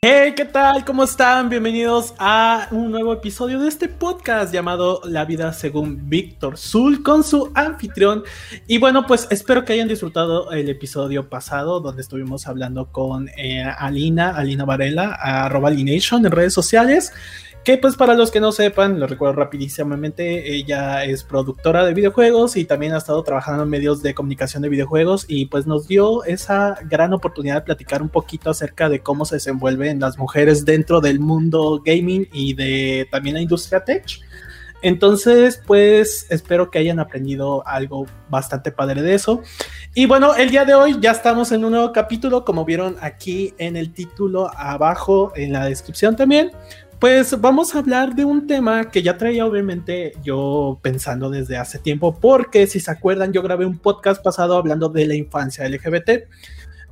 Hey, ¿qué tal? ¿Cómo están? Bienvenidos a un nuevo episodio de este podcast llamado La vida según Víctor Zul con su anfitrión. Y bueno, pues espero que hayan disfrutado el episodio pasado donde estuvimos hablando con eh, Alina, Alina Varela, arroba Alination en redes sociales. Que pues para los que no sepan, lo recuerdo rapidísimamente, ella es productora de videojuegos y también ha estado trabajando en medios de comunicación de videojuegos y pues nos dio esa gran oportunidad de platicar un poquito acerca de cómo se desenvuelven las mujeres dentro del mundo gaming y de también la industria tech. Entonces, pues espero que hayan aprendido algo bastante padre de eso. Y bueno, el día de hoy ya estamos en un nuevo capítulo, como vieron aquí en el título abajo en la descripción también. Pues vamos a hablar de un tema que ya traía obviamente yo pensando desde hace tiempo, porque si se acuerdan yo grabé un podcast pasado hablando de la infancia LGBT.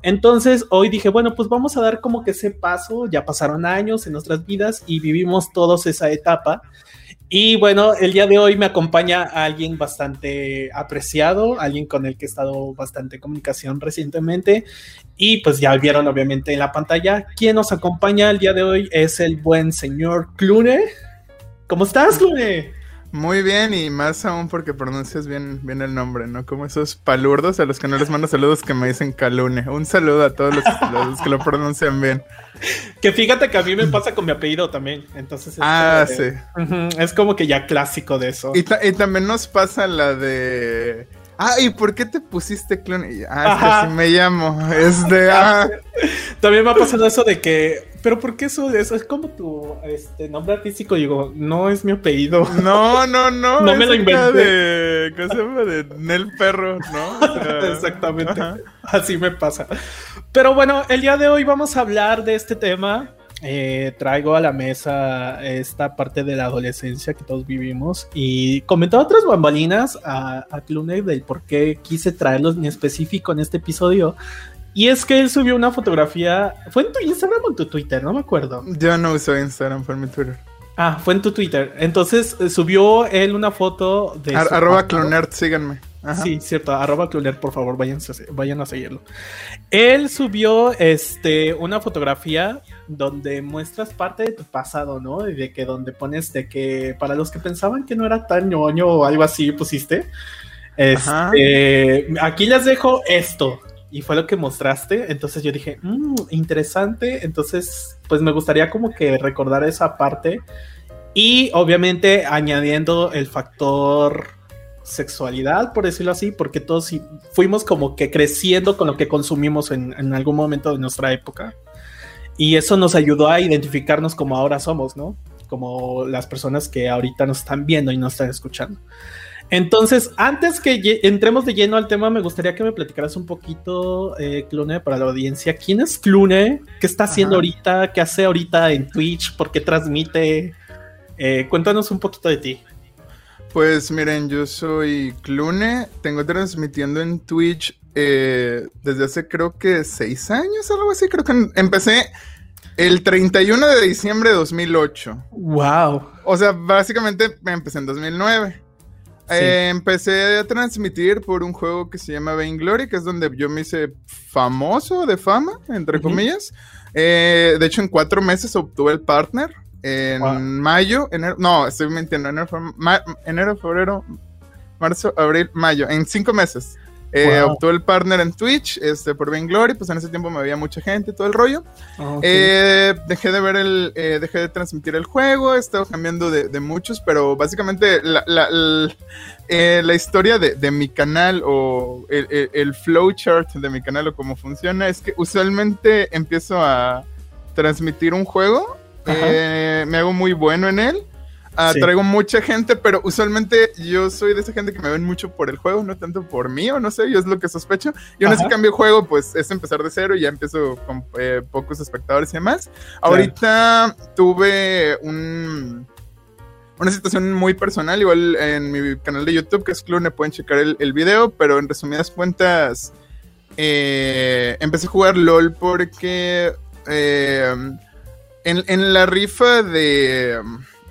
Entonces hoy dije, bueno, pues vamos a dar como que ese paso, ya pasaron años en nuestras vidas y vivimos todos esa etapa y bueno, el día de hoy me acompaña alguien bastante apreciado, alguien con el que he estado bastante en comunicación recientemente. Y pues ya vieron obviamente en la pantalla. Quien nos acompaña el día de hoy es el buen señor Clune. ¿Cómo estás, Clune? Muy bien, y más aún porque pronuncias bien, bien el nombre, ¿no? Como esos palurdos a los que no les mando saludos que me dicen Calune. Un saludo a todos los, que lo pronuncian bien. Que fíjate que a mí me pasa con mi apellido también. Entonces ah, sí. es como que ya clásico de eso. Y, y también nos pasa la de Ah, ¿y por qué te pusiste clon? Ah, es que así me llamo. Es de. Ah. También me ha pasado eso de que. Pero ¿por qué eso? Eso es como tu este, nombre artístico. Digo, no es mi apellido. No, no, no. no me lo inventé. De, ¿Qué se llama? De Nel Perro, ¿no? Exactamente. Así me pasa. Pero bueno, el día de hoy vamos a hablar de este tema eh, traigo a la mesa esta parte de la adolescencia que todos vivimos y comentó otras bambalinas a, a del por qué quise traerlos en específico en este episodio. Y es que él subió una fotografía. ¿Fue en tu Instagram o en tu Twitter? No me acuerdo. Yo no uso Instagram, fue en mi Twitter. Ah, fue en tu Twitter. Entonces eh, subió él una foto de. arroba clonert, síganme. Sí, cierto, arroba Cloner, por favor, vayan, vayan a seguirlo. Él subió este, una fotografía donde muestras parte de tu pasado, ¿no? Y de que donde pones de que para los que pensaban que no era tan ñoño o algo así, pusiste. Este, aquí les dejo esto. Y fue lo que mostraste. Entonces yo dije, mmm, interesante. Entonces, pues me gustaría como que recordar esa parte. Y obviamente añadiendo el factor sexualidad, por decirlo así, porque todos fuimos como que creciendo con lo que consumimos en, algún momento de nuestra época. Y eso nos ayudó a identificarnos como ahora somos, ¿no? Como las personas que ahorita nos están viendo y nos están escuchando. Entonces, antes que entremos de lleno al tema, me gustaría que me platicaras un poquito, eh, Clune, para la audiencia. ¿Quién es Clune? ¿Qué está haciendo ahorita? ¿Qué hace ahorita en Twitch? ¿Por qué transmite? Eh, cuéntanos un poquito de ti. Pues miren, yo soy Clune, tengo transmitiendo en Twitch eh, desde hace creo que seis años, algo así, creo que empecé el 31 de diciembre de 2008. Wow. O sea, básicamente me empecé en 2009. Eh, empecé a transmitir por un juego que se llama Vainglory, que es donde yo me hice famoso de fama, entre comillas. Eh, de hecho, en cuatro meses obtuve el partner en mayo, enero, no, estoy mintiendo, enero, febrero, marzo, abril, mayo, en cinco meses. Eh, Obtuve el partner en Twitch, este, por Glory, pues en ese tiempo me veía mucha gente todo el rollo. Ah, eh, dejé de ver el, eh, dejé de transmitir el juego, he estado cambiando de, muchos, pero básicamente la, la, eh, la historia de, de, mi canal o el, el, el flowchart de mi canal o cómo funciona es que usualmente empiezo a transmitir un juego eh, me hago muy bueno en él. Ah, traigo mucha gente, pero usualmente yo soy de esa gente que me ven mucho por el juego, no tanto por mí, o no sé, yo es lo que sospecho. Y una vez que cambio juego, pues es empezar de cero y ya empiezo con eh, pocos espectadores y demás. Ahorita tuve un, una situación muy personal, igual en mi canal de YouTube, que es Clune, pueden checar el, el video, pero en resumidas cuentas, eh, empecé a jugar LOL porque en, la rifa de,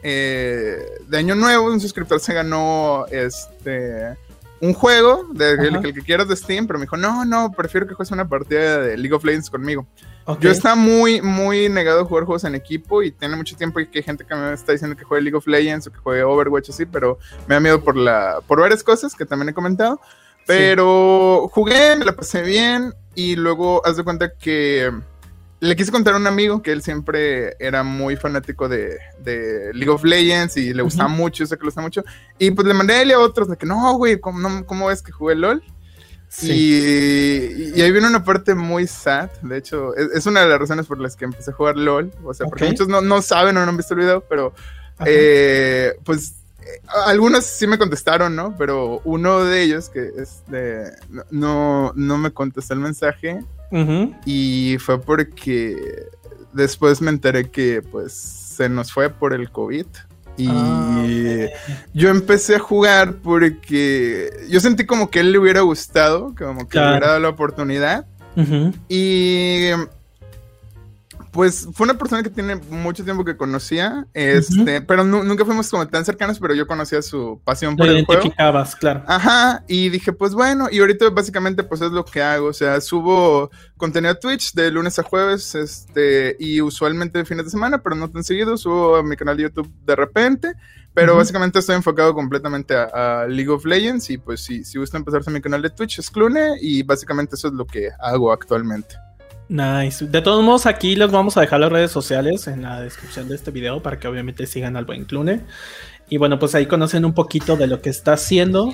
eh, de Año Nuevo, un suscriptor se ganó este un juego, de, el, que quieras de Steam, pero me dijo, no, no, prefiero que juegues una partida de League of Legends conmigo. Yo estaba muy, muy negado a jugar juegos en equipo y tiene mucho tiempo y que hay gente que me está diciendo que juegue League of Legends o que juegue Overwatch así, pero me da miedo por la, por varias cosas que también he comentado. Pero jugué, me la pasé bien y luego haz de cuenta que le quise contar a un amigo que él siempre era muy fanático de, League of Legends y le gustaba mucho, yo sé que le gusta mucho. Y pues le mandé a él y a otros de que no, güey, ¿cómo, ¿cómo ves que jugué LOL? Y, ahí viene una parte muy sad. De hecho, es, una de las razones por las que empecé a jugar LOL. O sea, porque muchos no, no, saben o no han visto el video, pero eh, pues algunos sí me contestaron, ¿no? Pero uno de ellos, que es de, no, no me contestó el mensaje. Y fue porque después me enteré que pues se nos fue por el COVID. Y ah, yo empecé a jugar porque yo sentí como que él le hubiera gustado, como que le hubiera dado la oportunidad. Y pues fue una persona que tiene mucho tiempo que conocía, este, pero nunca fuimos como tan cercanos, pero yo conocía su pasión por el juego. claro. Ajá, y dije, pues bueno, y ahorita básicamente pues es lo que hago, o sea, subo contenido a Twitch de lunes a jueves, este, y usualmente fines de semana, pero no tan seguido, subo a mi canal de YouTube de repente, pero básicamente estoy enfocado completamente a, League of Legends, y pues si, si gusta empezar a mi canal de Twitch es Clune, y básicamente eso es lo que hago actualmente. Nice. De todos modos, aquí les vamos a dejar las redes sociales en la descripción de este video para que obviamente sigan al buen Clune. Y bueno, pues ahí conocen un poquito de lo que está haciendo.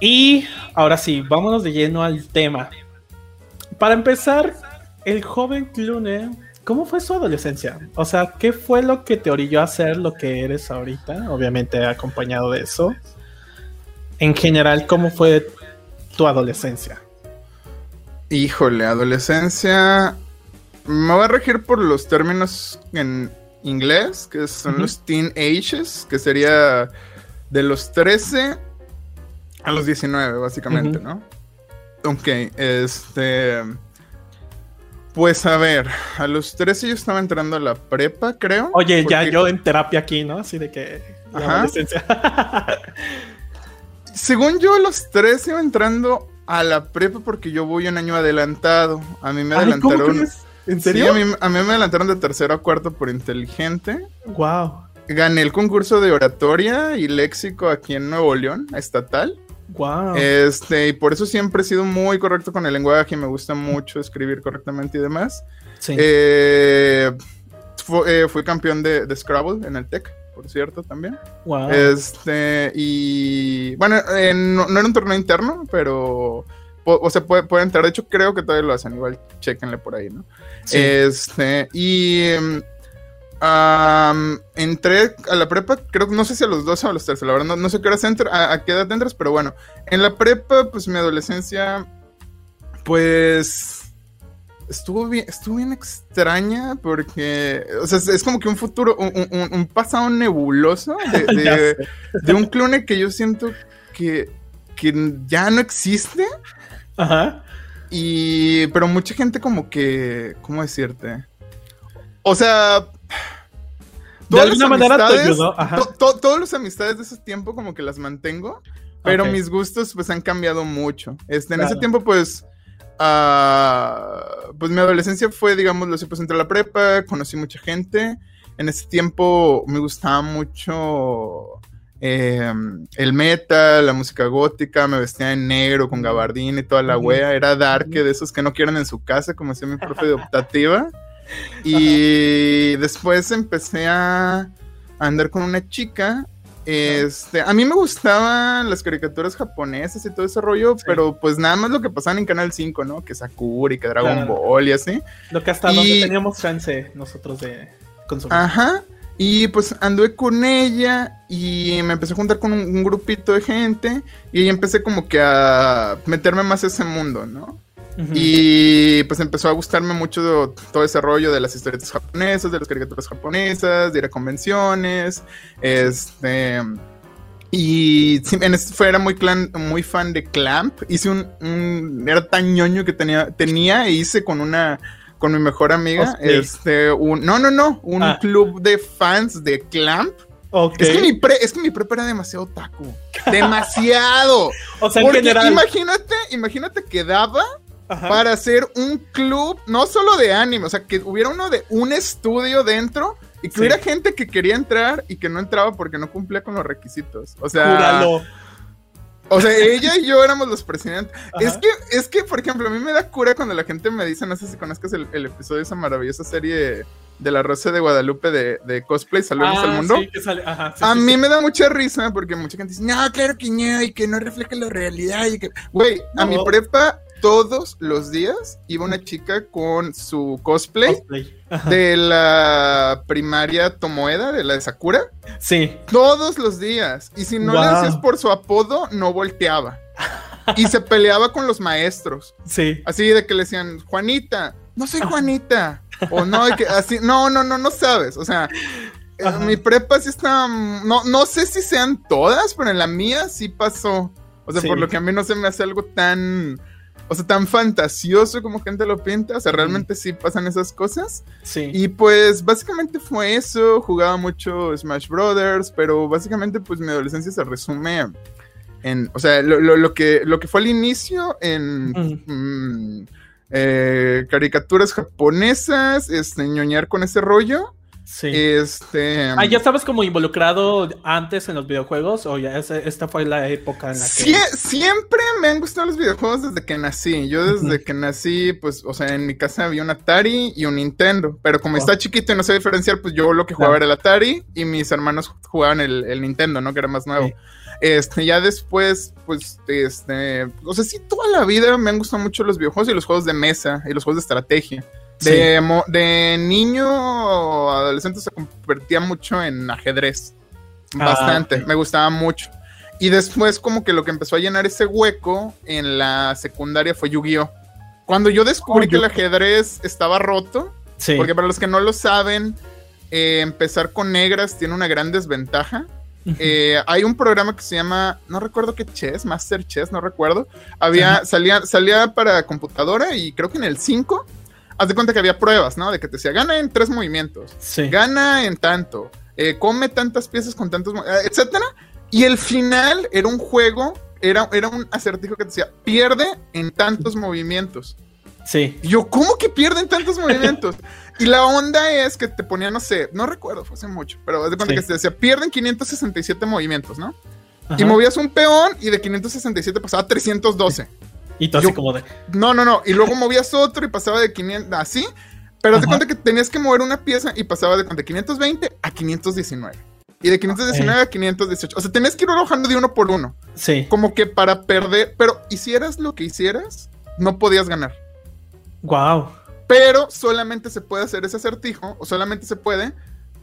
Y ahora sí, vámonos de lleno al tema. Para empezar, el joven Clune, ¿cómo fue su adolescencia? O sea, ¿qué fue lo que te orilló a ser lo que eres ahorita? Obviamente acompañado de eso. En general, ¿cómo fue tu adolescencia? Híjole, adolescencia. Me voy a regir por los términos en inglés, que son los teen ages, que sería de los 13 a los 19, básicamente, ¿no? Ok, este. Pues a ver, a los 13 yo estaba entrando a la prepa, creo. Oye, ya yo en terapia aquí, ¿no? Así de que. adolescencia. Según yo, a los 13 iba entrando a la prepa porque yo voy un año adelantado. A mí me adelantaron. ¿En serio? a, mí, me adelantaron de tercero a cuarto por inteligente. Wow. Gané el concurso de oratoria y léxico aquí en Nuevo León, estatal. Wow. Este, y por eso siempre he sido muy correcto con el lenguaje, me gusta mucho escribir correctamente y demás. Sí. Eh, eh, fui campeón de, de Scrabble en el TEC por cierto, también. Wow. Este, y bueno, eh, no, era un torneo interno, pero, o, sea, puede, puede, entrar. De hecho, creo que todavía lo hacen. Igual, chequenle por ahí, ¿no? Este, y entré a la prepa, creo que no sé si a los dos o a los tres, la verdad, no, sé qué hora entra, a, qué edad entras, pero bueno, en la prepa, pues mi adolescencia, pues estuvo bien, estuvo bien extraña porque, o sea, es, como que un futuro, un, pasado nebuloso de, un clone que yo siento que, ya no existe. Ajá. Y, pero mucha gente como que, ¿cómo decirte? O sea... De alguna manera te todas las amistades de ese tiempo como que las mantengo, pero mis gustos pues han cambiado mucho. Este, en ese tiempo pues Uh, pues mi adolescencia fue, digamos, lo pues entré a la prepa, conocí mucha gente. En ese tiempo me gustaba mucho em, el metal, la música gótica, me vestía en negro con gabardín y toda la wea. Era dark de esos que no quieren en su casa, como decía mi profe de optativa. Y después empecé a andar con una chica este, a mí me gustaban las caricaturas japonesas y todo ese rollo, pero pues nada más lo que pasaban en Canal 5, ¿no? Que Sakura y que Dragon Ball y así. Lo que hasta donde teníamos chance nosotros de consumir. Ajá. Y pues anduve con ella y me empecé a juntar con un, grupito de gente y ahí empecé como que a meterme más en ese mundo, ¿no? Y pues empezó a gustarme mucho todo ese rollo de las historietas japonesas, de las caricaturas japonesas, de ir a convenciones, este... Y en fue, era muy, clan, muy fan de Clamp. Hice un, Era tan ñoño que tenía, tenía e hice con una... Con mi mejor amiga. Este... Un, no, no, no. Un ah. club de fans de Clamp. Es, que mi pre, es que mi prepa era demasiado taco. Demasiado. o sea, en general. Imagínate, imagínate que daba para hacer un club, no solo de anime, o sea, que hubiera uno de un estudio dentro y que hubiera gente que quería entrar y que no entraba porque no cumplía con los requisitos. O sea, o sea, ella y yo éramos los presidentes. Es que, es que, por ejemplo, a mí me da cura cuando la gente me dice, no sé si conozcas el, episodio de esa maravillosa serie de La Rosa de Guadalupe de, cosplay, Salvemos al ah, Mundo. a mí me da mucha risa porque mucha gente dice, no, claro que no, y que no refleja la realidad. Y que, güey, a mi prepa todos los días iba una chica con su cosplay, de la primaria Tomoeda, de la de Sakura. Sí. Todos los días. Y si no le decías por su apodo, no volteaba. y se peleaba con los maestros. Sí. Así de que le decían, Juanita, no soy Juanita. o no, que, así, no, no, no, no sabes. O sea, mi prepa sí está. No, no sé si sean todas, pero en la mía sí pasó. O sea, por lo que a mí no se me hace algo tan o sea, tan fantasioso como gente lo pinta. O sea, realmente sí pasan esas cosas. Sí. Y pues básicamente fue eso. Jugaba mucho Smash Brothers, pero básicamente pues mi adolescencia se resume en, o sea, lo, que, lo que fue al inicio en mm, eh, caricaturas japonesas, este, ñoñar con ese rollo. Sí. Este. Ah, ¿ya estabas como involucrado antes en los videojuegos? ¿O ya esta fue la época en la que.? siempre me han gustado los videojuegos desde que nací. Yo desde que nací, pues, o sea, en mi casa había un Atari y un Nintendo. Pero como oh. está chiquito y no sé diferenciar, pues yo lo que jugaba era el Atari y mis hermanos jugaban el, Nintendo, ¿no? Que era más nuevo. Este, ya después, pues, este, o sea, sí, toda la vida me han gustado mucho los videojuegos y los juegos de mesa y los juegos de estrategia. De, de niño o adolescente se convertía mucho en ajedrez. Ah, Bastante, me gustaba mucho. Y después como que lo que empezó a llenar ese hueco en la secundaria fue Yu-Gi-Oh! Cuando yo descubrí que el ajedrez estaba roto, porque para los que no lo saben, eh, empezar con negras tiene una gran desventaja. Eh, hay un programa que se llama, no recuerdo qué chess, Master Chess, no recuerdo. Había, salía, salía para computadora y creo que en el 5 haz de cuenta que había pruebas, ¿no? De que te decía, gana en tres movimientos, gana en tanto, eh, come tantas piezas con tantos, eh, etcétera. Y el final era un juego, era, era un acertijo que te decía, pierde en tantos movimientos. Sí. Y yo, ¿cómo que pierden tantos movimientos? y la onda es que te ponía, no sé, no recuerdo, fue hace mucho, pero haz de cuenta que te decía, pierden 567 movimientos, ¿no? Y movías un peón y de 567 pasaba a 312. Y tú así como de. No, no, no. Y luego movías otro y pasaba de 500. Así. Pero te cuenta que tenías que mover una pieza y pasaba de, de 520 a 519. Y de 519 a 518. O sea, tenías que ir bajando de uno por uno. Sí. Como que para perder. Pero hicieras lo que hicieras, no podías ganar. Wow. Pero solamente se puede hacer ese acertijo, o solamente se puede,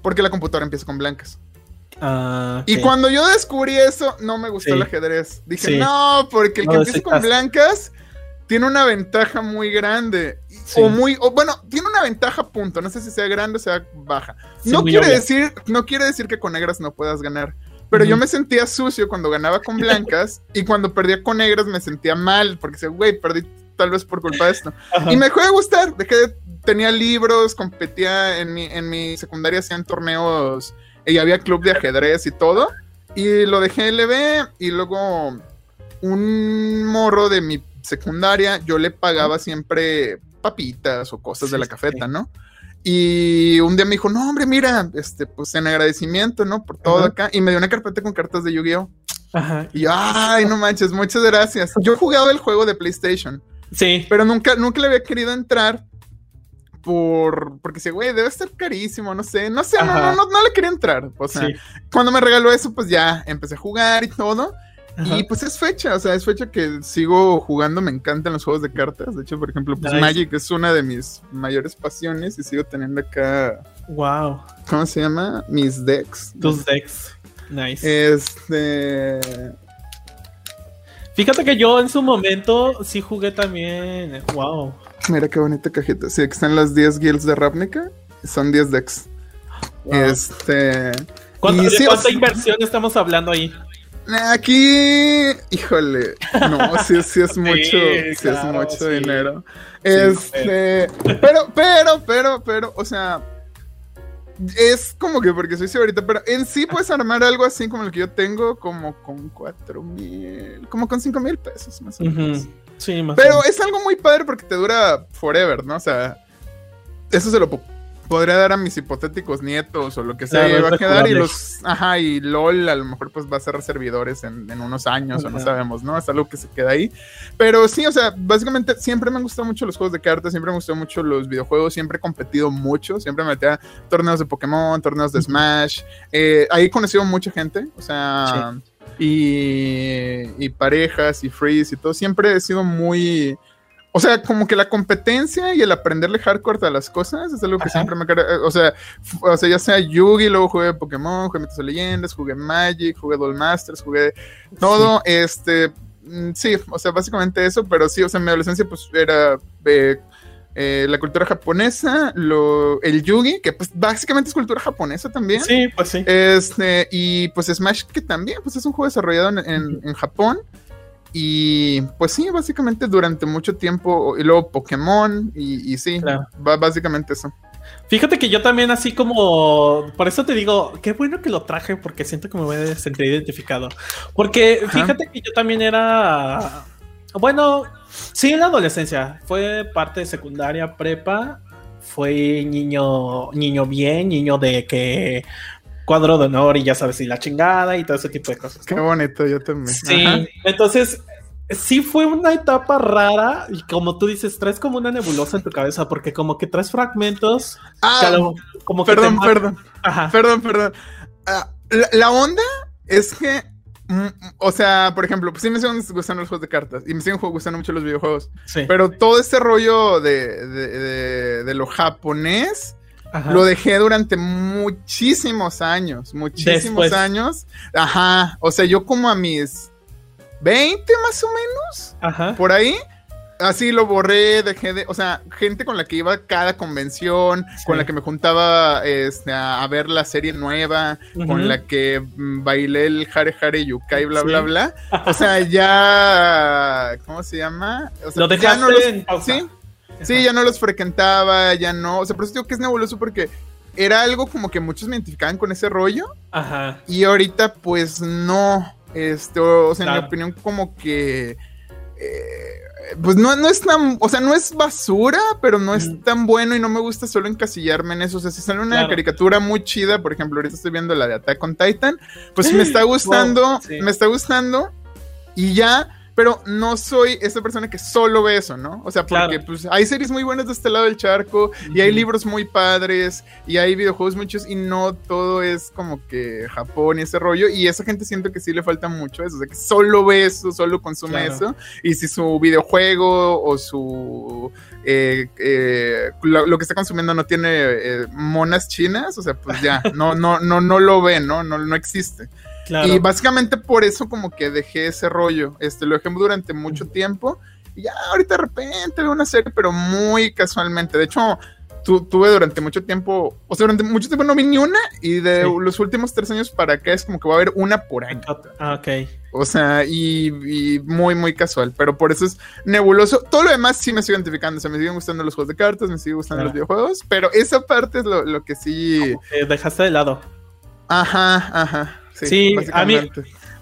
porque la computadora empieza con blancas. Ah, y cuando yo descubrí eso, no me gustó el ajedrez. Dije, no, porque el que empieza con blancas tiene una ventaja muy grande. O muy, o bueno, tiene una ventaja, punto. No sé si sea grande o sea baja. no quiere decir, no quiere decir que con negras no puedas ganar. Pero yo me sentía sucio cuando ganaba con blancas y cuando perdía con negras me sentía mal porque decía, güey, perdí tal vez por culpa de esto. Y me dejó de gustar. Dejé tenía libros, competía en mi, en mi secundaria, hacían torneos y había club de ajedrez y todo. Y lo dejé LB y luego un morro de mi secundaria, yo le pagaba siempre papitas o cosas de la cafeta, ¿no? Y un día me dijo, no, hombre, mira, este, pues en agradecimiento, ¿no? Por todo acá. Y me dio una carpeta con cartas de Yu-Gi-Oh! Ajá. Y ay, no manches, muchas gracias. Yo jugaba el juego de PlayStation. Sí. Pero nunca, nunca le había querido entrar por porque dice, güey, debe estar carísimo, no sé, no sé, no, no, no, le quería entrar. O sea, cuando me regaló eso, pues ya empecé a jugar y todo. Y pues es fecha, o sea, es fecha que sigo jugando, me encantan los juegos de cartas. De hecho, por ejemplo, pues Magic es una de mis mayores pasiones y sigo teniendo acá. Wow. ¿Cómo se llama? Mis decks. Tus decks. Nice. Este. Fíjate que yo en su momento sí jugué también. Wow. Mira qué bonita cajita. Sí, aquí están las 10 guilds de Ravnica. Son 10 decks. Este. ¿Cuánta, ¿cuánta inversión estamos hablando ahí? Aquí, híjole, no, sí, sí es mucho, sí, es mucho dinero. Este, pero, pero, pero, pero, o sea, es como que porque soy ahorita, pero en sí puedes armar algo así como el que yo tengo, como con cuatro mil, como con cinco mil pesos más o menos. Sí, más Pero es algo muy padre porque te dura forever, ¿no? O sea, eso se lo podría dar a mis hipotéticos nietos o lo que sea, y va a quedar y los, ajá, y LOL a lo mejor pues va a ser servidores en, unos años o no sabemos, ¿no? Es algo que se queda ahí. Pero sí, o sea, básicamente siempre me han gustado mucho los juegos de cartas, siempre me gustado mucho los videojuegos, siempre he competido mucho, siempre me metía torneos de Pokémon, torneos de Smash, eh, ahí he conocido mucha gente, o sea... Y, y parejas y freeze y todo, siempre he sido muy, o sea, como que la competencia y el aprenderle hardcore a las cosas es algo que siempre me o sea, o sea, ya sea Yugi, luego jugué Pokémon, jugué Mitos de Leyendas, jugué Magic, jugué Doll Masters, jugué todo, este, mm, sí, o sea, básicamente eso, pero sí, o sea, mi adolescencia pues era eh, la cultura japonesa, lo, el Yugi, que pues básicamente es cultura japonesa también. Sí, pues sí. Este, y pues Smash, que también, pues es un juego desarrollado en, en Japón. Y pues sí, básicamente durante mucho tiempo, y luego Pokémon, y, sí, va básicamente eso. Fíjate que yo también así como, por eso te digo, qué bueno que lo traje porque siento que me voy a sentir identificado. Porque fíjate que yo también era, bueno, sí en la adolescencia, fue parte de secundaria, prepa, fue niño, niño bien, niño de que cuadro de honor y ya sabes, y la chingada y todo ese tipo de cosas. Qué bonito, yo también. Sí, entonces sí fue una etapa rara y como tú dices, traes como una nebulosa en tu cabeza porque como que traes fragmentos. Ah, como perdón, perdón, Ajá. perdón, perdón, ah, la, onda es que, mm, o sea, por ejemplo, pues sí me siguen gustando los juegos de cartas y me siguen gustando mucho los videojuegos. Sí. Pero todo este rollo de, de, de lo japonés lo dejé durante muchísimos años, muchísimos años. Ajá, o sea, yo como a mis 20 más o menos, Ajá. por ahí. Así lo borré, dejé de, o sea, gente con la que iba a cada convención, con la que me juntaba este, a, ver la serie nueva, con la que mm, bailé el Hare Hare Yukai, bla, bla, bla. O sea, ya, ¿cómo se llama? O sea, lo dejaste ya no en pausa. ¿sí? Sí, ya no los frecuentaba, ya no. O sea, por eso digo que es nebuloso porque era algo como que muchos me identificaban con ese rollo. Ajá. Y ahorita, pues no. Este, o, sea, en mi opinión, como que. Eh, pues no, no es tan, o sea, no es basura, pero no es tan bueno y no me gusta solo encasillarme en eso. O sea, si sale una caricatura muy chida, por ejemplo, ahorita estoy viendo la de Attack on Titan, pues me está gustando, me está gustando y ya, pero no soy esa persona que solo ve eso, ¿no? O sea, porque pues hay series muy buenas de este lado del charco y hay libros muy padres y hay videojuegos muchos y no todo es como que Japón y ese rollo y esa gente siento que sí le falta mucho eso, o sea, que solo ve eso, solo consume eso y si su videojuego o su eh, eh, lo, que está consumiendo no tiene eh, monas chinas, o sea, pues ya, no, no, no, no lo ve, ¿no? No, no existe. Y básicamente por eso como que dejé ese rollo. Este, lo dejé durante mucho tiempo. Y ya ahorita de repente veo una serie, pero muy casualmente. De hecho, tuve durante mucho tiempo, o sea, durante mucho tiempo no vi ni una. Y de los últimos tres años para acá es como que va a haber una por año. Ah, ok. O sea, y, muy, muy casual. Pero por eso es nebuloso. Todo lo demás sí me estoy identificando. O sea, me siguen gustando los juegos de cartas, me siguen gustando los videojuegos. Pero esa parte es lo, lo que sí. dejaste de lado. Ajá, ajá. Sí, a mí.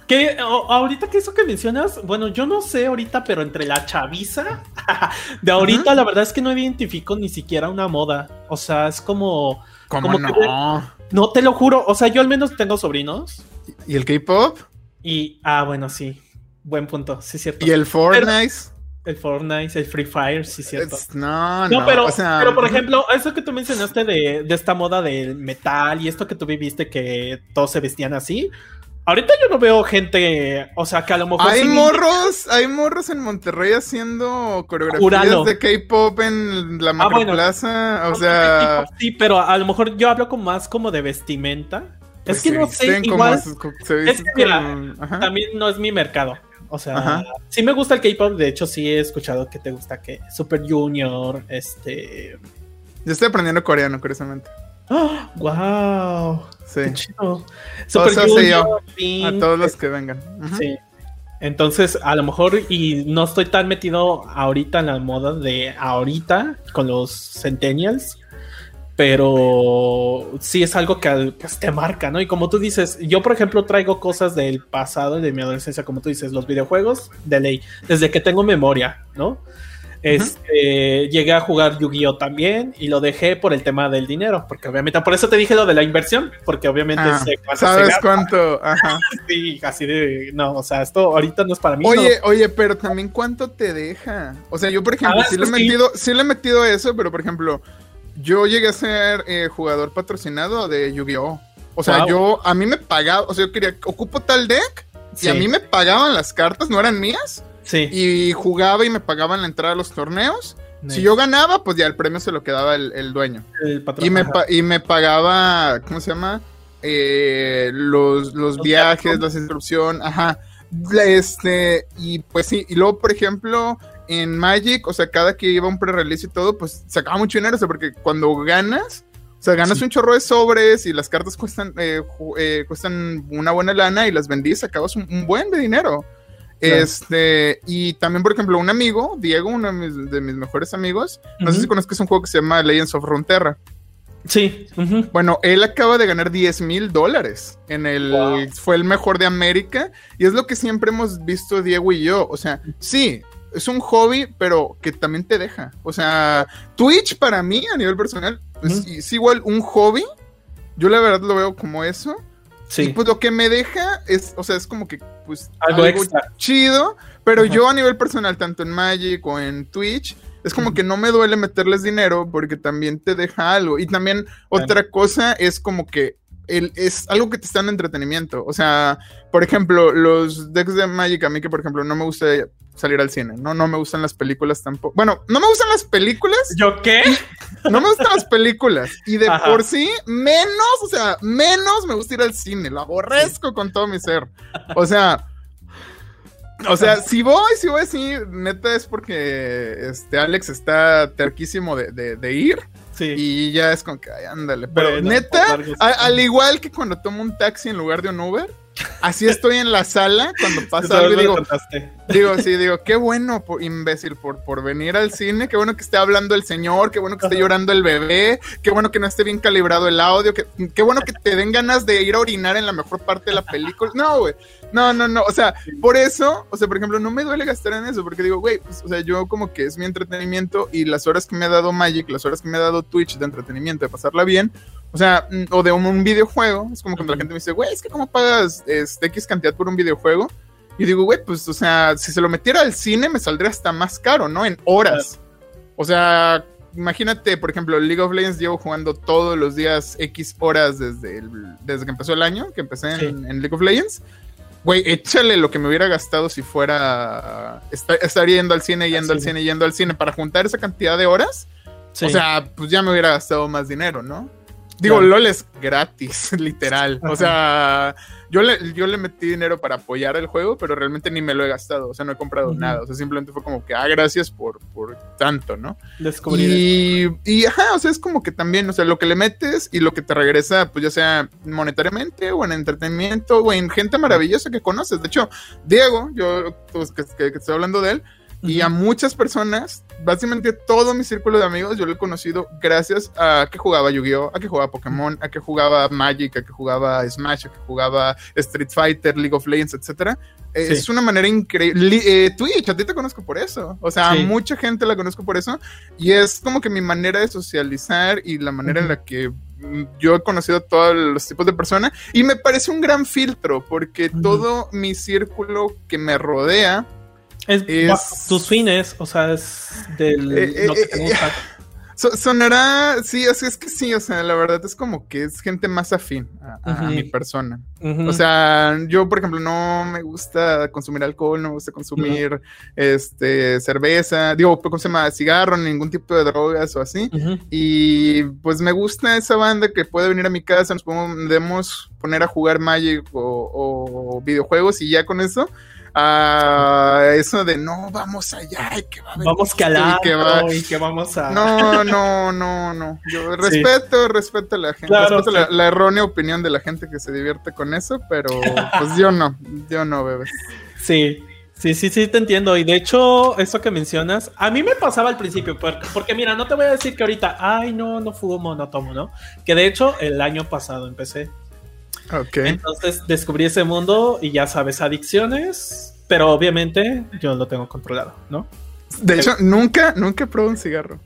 Que ahorita que eso que mencionas, bueno, yo no sé ahorita, pero entre la chaviza de ahorita, la verdad es que no identifico ni siquiera una moda. O sea, es como. ¿Cómo no? no te lo juro. O sea, yo al menos tengo sobrinos. ¿Y el K-pop? Y. Ah, bueno, sí. Buen punto, sí, cierto. ¿Y el Fortnite? El Fortnite, el Free Fire, sí, cierto. no, no, pero, pero por ejemplo, eso que tú mencionaste de, de, esta moda del metal y esto que tú viviste que todos se vestían así. Ahorita yo no veo gente, o sea, que a lo mejor. Hay morros, hay morros en Monterrey haciendo coreografías de K-pop en la ah, Plaza. O sea. Sí, pero a lo mejor yo hablo como más como de vestimenta. es pues que no sé, igual. es que, también no es mi mercado. O sea, sí me gusta el K-pop. De hecho, sí he escuchado que te gusta que Super Junior, este. Yo estoy aprendiendo coreano, curiosamente. ¡Oh! ¡Wow! Sí. Qué chido. Super Junior, a todos los que vengan. Sí. Entonces, a lo mejor, y no estoy tan metido ahorita en la moda de ahorita con los Centennials, pero sí es algo que pues, te marca, ¿no? Y como tú dices, yo por ejemplo traigo cosas del pasado, de mi adolescencia, como tú dices, los videojuegos, de ley, desde que tengo memoria, ¿no? Este, llegué a jugar Yu-Gi-Oh también y lo dejé por el tema del dinero, porque obviamente, por eso te dije lo de la inversión, porque obviamente ah, ¿Sabes cuánto? Ajá. sí, así de, no, o sea, esto ahorita no es para mí. Oye, oye, pero también cuánto te deja. O sea, yo por ejemplo, ah, sí, le he metido, sí le he metido eso, pero por ejemplo, yo llegué a ser eh, jugador patrocinado de Yu-Gi-Oh! O sea, yo, a mí me pagaba, o sea, yo quería, ocupo tal deck, y a mí me pagaban las cartas, no eran mías. Sí. Y jugaba y me pagaban la entrada a los torneos. Si yo ganaba, pues ya el premio se lo quedaba el, dueño. El patrón, y, me y me pagaba, ¿cómo se llama? Eh, los, los, viajes, la instrucción, ajá. Este, y pues sí, y luego, por ejemplo, en Magic, o sea, cada que iba un pre-release y todo, pues sacaba mucho dinero, o sea, porque cuando ganas, o sea, ganas un chorro de sobres y las cartas cuestan, eh, eh, cuestan una buena lana y las vendís, sacabas un, buen de dinero. Este, y también, por ejemplo, un amigo, Diego, uno de mis, mejores amigos, no sé si conozcas un juego que se llama Legends of Frontera. Sí. Bueno, él acaba de ganar 10 mil dólares en el. Fue el mejor de América. Y es lo que siempre hemos visto Diego y yo. O sea, sí, es un hobby, pero que también te deja. O sea, Twitch para mí, a nivel personal, es, igual un hobby. Yo la verdad lo veo como eso. Sí. Y pues lo que me deja es, o sea, es como que, pues, algo, chido. Pero yo a nivel personal, tanto en Magic o en Twitch, es como que no me duele meterles dinero porque también te deja algo. Y también otra cosa es como que el, es algo que te está en entretenimiento. O sea, por ejemplo, los decks de Magic, a mí que por ejemplo no me gusta salir al cine, no, no me gustan las películas tampoco. Bueno, no me gustan las películas. ¿Yo qué? No me gustan las películas. Y de por sí, menos, o sea, menos me gusta ir al cine. Lo aborrezco con todo mi ser. O sea, o sea, si voy, si voy así, neta es porque este Alex está terquísimo de, ir. Sí. Y ya es como que, ay, ándale. Pero neta, al igual que cuando tomo un taxi en lugar de un Uber, Así estoy en la sala cuando pasa algo digo, digo, sí, digo, qué bueno, imbécil, por, por venir al cine, qué bueno que esté hablando el señor, qué bueno que esté llorando el bebé, qué bueno que no esté bien calibrado el audio, qué, qué bueno que te den ganas de ir a orinar en la mejor parte de la película. No, güey, no, no, no, o sea, por eso, o sea, por ejemplo, no me duele gastar en eso, porque digo, güey, pues, o sea, yo como que es mi entretenimiento y las horas que me ha dado Magic, las horas que me ha dado Twitch de entretenimiento, de pasarla bien, o sea, mm, o de un, videojuego. Es como cuando la gente me dice, güey, es que ¿cómo pagas este, X cantidad por un videojuego? Y digo, güey, pues, o sea, si se lo metiera al cine me saldría hasta más caro, ¿no? En horas. O sea, imagínate, por ejemplo, League of Legends llevo jugando todos los días X horas desde, desde que empezó el año, que empecé en, League of Legends. Güey, échale lo que me hubiera gastado si fuera. estar yendo al cine, yendo al cine, yendo al cine para juntar esa cantidad de horas. O sea, pues ya me hubiera gastado más dinero, ¿no? Digo, LOL es gratis, literal. O sea, yo le, yo le metí dinero para apoyar el juego, pero realmente ni me lo he gastado. O sea, no he comprado nada. O sea, simplemente fue como que, ah, gracias por, por tanto, ¿no? Y, y, ajá, o sea, es como que también, o sea, lo que le metes y lo que te regresa, pues ya sea monetariamente o en entretenimiento o en gente maravillosa que conoces. De hecho, Diego, yo, pues, que estoy hablando de él, y a muchas personas, básicamente todo mi círculo de amigos, yo lo he conocido gracias a que jugaba Yu-Gi-Oh!, a que jugaba Pokémon, a que jugaba Magic, a que jugaba Smash, a que jugaba Street Fighter, League of Legends, etc. Es una manera increíble. Eh, Twitch, a ti te conozco por eso. O sea, mucha gente la conozco por eso. Y es como que mi manera de socializar y la manera en la que mm, yo he conocido todos los tipos de personas. Y me parece un gran filtro porque todo mi círculo que me rodea es, tus fines, o sea, es del eh, lo que te eh, gusta sonará, sí, o sea, es que sí, o sea, la verdad es como que es gente más afín a, mi persona. O sea, yo, por ejemplo, no me gusta consumir alcohol, no me gusta consumir este cerveza, digo, ¿cómo se llama? Cigarro, ningún tipo de drogas o así. Y pues me gusta esa banda que puede venir a mi casa, nos podemos poner a jugar Magic o videojuegos y ya con eso a eso de no, vamos allá y que va a Vamos que al y que, vamos a. No, no, no, no. Yo respeto, respeto a la gente, respeto la, errónea opinión de la gente que se divierte con eso, pero pues yo no, yo no, bebé. Sí, Sí, sí, sí, te entiendo. Y de hecho, eso que mencionas, a mí me pasaba al principio, porque, porque, mira, no te voy a decir que ahorita, ay, no, no fumo, no tomo, ¿no? Que de hecho, el año pasado empecé. Ok. Entonces descubrí ese mundo y ya sabes, adicciones, pero obviamente yo lo tengo controlado, ¿no? De hecho, nunca, nunca he probado un cigarro.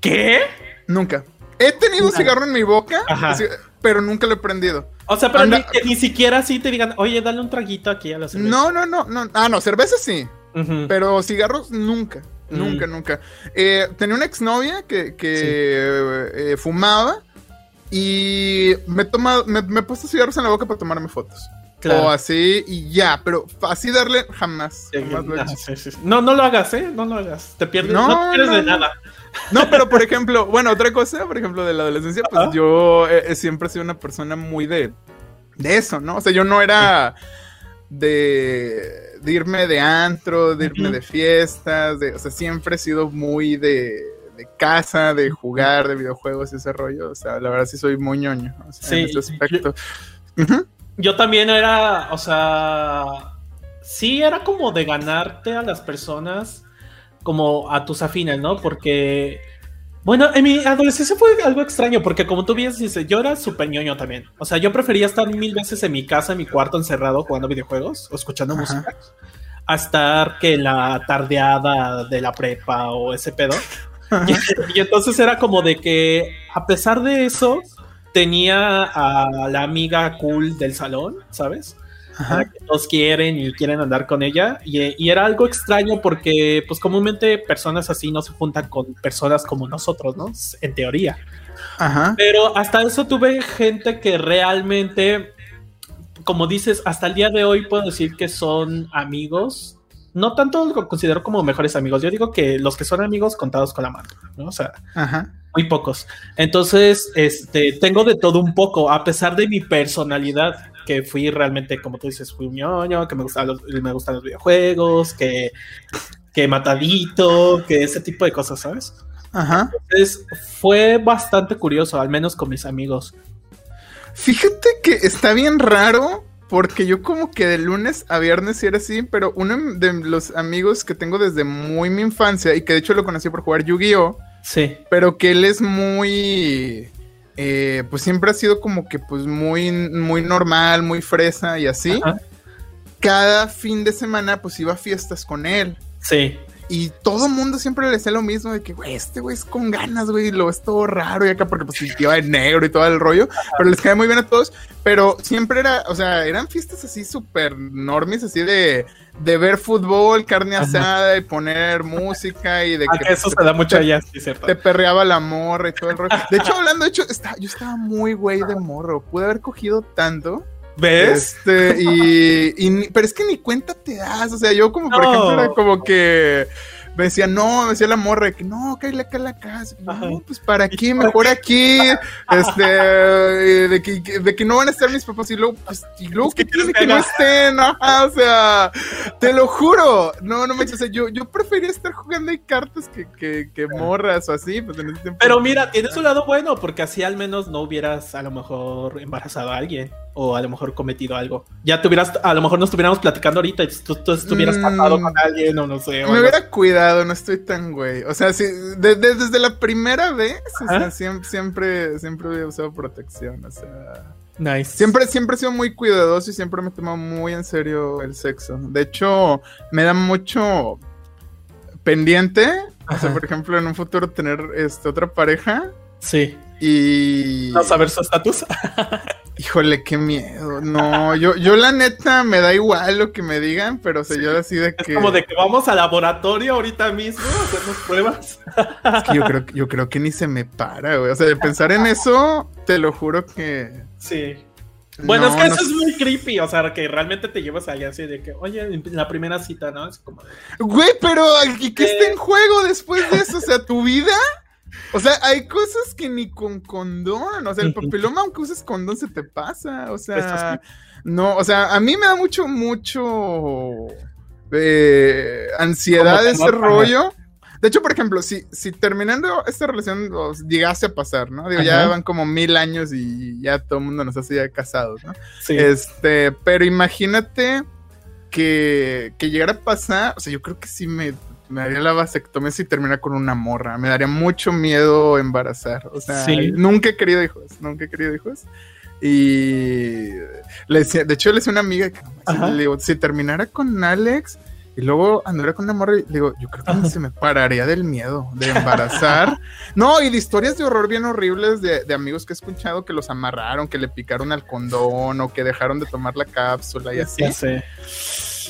¿Qué? Nunca. He tenido un Nada. cigarro en mi boca, Ajá. pero nunca lo he prendido. O sea, pero Anda- ni, que ni siquiera así te digan, oye, dale un traguito aquí a la cerveza. No, no, no, no. Ah, no, cerveza sí. Pero cigarros nunca. Mm. Nunca, nunca. Eh, tenía una exnovia que, que eh, fumaba y me, toma, me, me he puesto cigarros en la boca para tomarme fotos. Claro. O así y ya, pero así darle jamás. Sí, jamás lo he ah, hecho. sí. No, no lo hagas, ¿eh? No lo hagas. Te pierdes, no, No, te pierdes no, de no. nada. No, pero por ejemplo, bueno, otra cosa, por ejemplo, de la adolescencia, pues yo eh, eh, siempre he sido una persona muy de, de eso, ¿no? O sea, yo no era de, de irme de antro, de irme de fiestas, de, o sea, siempre he sido muy de, de casa, de jugar, de videojuegos y ese rollo. O sea, la verdad sí soy muy ñoño o sea, Sí, en ese aspecto. Yo también era, o sea, sí era como de ganarte a las personas como a tus afines, ¿no? Porque, bueno, en mi adolescencia fue algo extraño, porque como tú bien dices, yo era súper ñoño también. O sea, yo prefería estar mil veces en mi casa, en mi cuarto, encerrado, jugando videojuegos o escuchando Ajá. música, a estar que la tardeada de la prepa o ese pedo. Y, y entonces era como de que, a pesar de eso, tenía a la amiga cool del salón, ¿sabes? Ajá. que todos quieren y quieren andar con ella. Y, y era algo extraño porque, pues, comúnmente personas así no se juntan con personas como nosotros, ¿no? En teoría. Ajá. Pero hasta eso tuve gente que realmente, como dices, hasta el día de hoy puedo decir que son amigos. No tanto lo considero como mejores amigos. Yo digo que los que son amigos contados con la mano, ¿no? O sea, Ajá. muy pocos. Entonces, este, tengo de todo un poco, a pesar de mi personalidad, que fui realmente, como tú dices, fui un ñoño, que me gustan los, me gustan los videojuegos, que, que matadito, que ese tipo de cosas, ¿sabes? Ajá. Entonces, fue bastante curioso, al menos con mis amigos. Fíjate que está bien raro porque yo como que de lunes a viernes sí era así, pero uno de los amigos que tengo desde muy mi infancia y que de hecho lo conocí por jugar Yu-Gi-Oh, Sí. pero que él es muy, eh, pues siempre ha sido como que pues muy, muy normal, muy fresa y así. Ajá. Cada fin de semana pues iba a fiestas con él. Sí. Y todo el mundo siempre le decía lo mismo de que, güey, este güey es con ganas, güey, lo es todo raro y acá porque pues iba de negro y todo el rollo, pero les cae muy bien a todos, pero siempre era, o sea, eran fiestas así súper normis, así de, de ver fútbol, carne Ajá. asada y poner música y de Ah, que eso se da mucho allá, sí, cierto. te perreaba la morra y todo el rollo. De hecho, hablando, de hecho, está- yo estaba muy güey de morro, pude haber cogido tanto. ¿Ves? Este, y, y pero es que ni cuenta te das. O sea, yo como por No. ejemplo era como que me decía, no, me decía la morra, que no, cállate acá a la casa. Ajá. No, pues para aquí, mejor aquí. Este, eh, de que, de que no van a estar mis papás y luego, pues, y luego que tiene que no estén, ajá, o sea, te lo juro. No, no me o sea, yo, yo prefería estar jugando ahí cartas que, que, que morras o así, pues en ese tiempo. Pero mira, tiene su lado bueno, porque así al menos no hubieras a lo mejor embarazado a alguien o a lo mejor cometido algo. Ya te hubieras, a lo mejor no estuviéramos platicando ahorita y tú, tú estuvieras Mm. con alguien o no sé. o Me algo hubiera cuidado, no estoy tan güey. O sea, sí, de- de- desde la primera vez, o sea, Ajá. siempre, siempre, siempre he usado protección. O sea, Nice. siempre, siempre he sido muy cuidadoso y siempre me he tomado muy en serio el sexo. De hecho, me da mucho pendiente. O sea, por ejemplo, en un futuro tener este, otra pareja Sí. y. No saber su estatus. Híjole, qué miedo. No, yo, yo la neta me da igual lo que me digan, pero o sea, yo así de Es que. como de que vamos al laboratorio ahorita mismo a hacernos pruebas. Es que yo creo, que- yo creo que ni se me para, güey. O sea, de pensar en eso, te lo juro que. Sí. Bueno, no, es que no eso es muy creepy, o sea, que realmente te llevas allá así de que, oye, en la primera cita, ¿no? Es como de, Güey, pero ¿y qué Eh. está en juego después de eso? O sea, tu vida. O sea, hay cosas que ni con condón. O sea, el papiloma, aunque uses condón, se te pasa. O sea, no, o sea, a mí me da mucho, mucho eh, ansiedad ese rollo. De hecho, por ejemplo, si, si terminando esta relación os llegase a pasar, ¿no? Digo, ya van como mil años y ya todo el mundo nos hace ya casados, ¿no? sí. Este, pero imagínate que, que llegara a pasar, o sea, yo creo que sí me, me daría la vasectomía si termina con una morra. Me daría mucho miedo embarazar. O sea, nunca he querido hijos, nunca he querido hijos. Y le decía, de hecho, le decía a una amiga que le digo, si terminara con Alex y luego anduviera con una morra, le digo, yo creo que se me pararía del miedo de embarazar. no, y de historias de horror bien horribles de, de, amigos que he escuchado que los amarraron, que le picaron al condón o que dejaron de tomar la cápsula y así.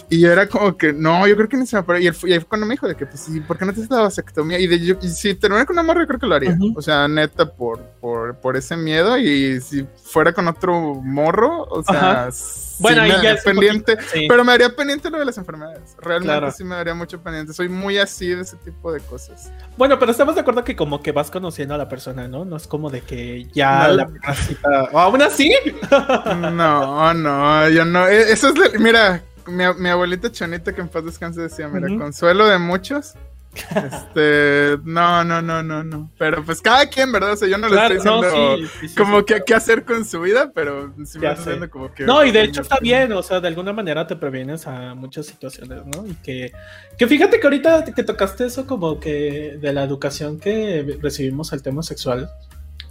Y yo era como que, no, yo creo que ni se me Y, él, y ahí fue cuando me dijo de que, pues sí, ¿por qué no te haces la vasectomía? Y, de, yo, y si terminara con una morra, yo creo que lo haría. O sea, neta, por, por, por ese miedo. Y si fuera con otro morro, o sea, bueno, sí, me pendiente. Pero me haría pendiente lo de las enfermedades. Realmente sí me daría mucho pendiente. Soy muy así de ese tipo de cosas. Bueno, pero estamos de acuerdo que como que vas conociendo a la persona, ¿no? No es como de que ya la ¿O aún así? no, no, yo no. E, eso es, mira, mi, abuelita Chonita, que en paz descanse, decía, mira, consuelo de muchos. Este, no, no, no, no, no. Pero pues cada quien, ¿verdad? O sea, yo no le estoy diciendo como que qué hacer con su vida, pero sí me estoy diciendo como que. No, y de hecho está bien, o sea, de alguna manera te previenes a muchas situaciones, ¿no? Y que, que fíjate que ahorita que tocaste eso, como que de la educación que recibimos al tema sexual,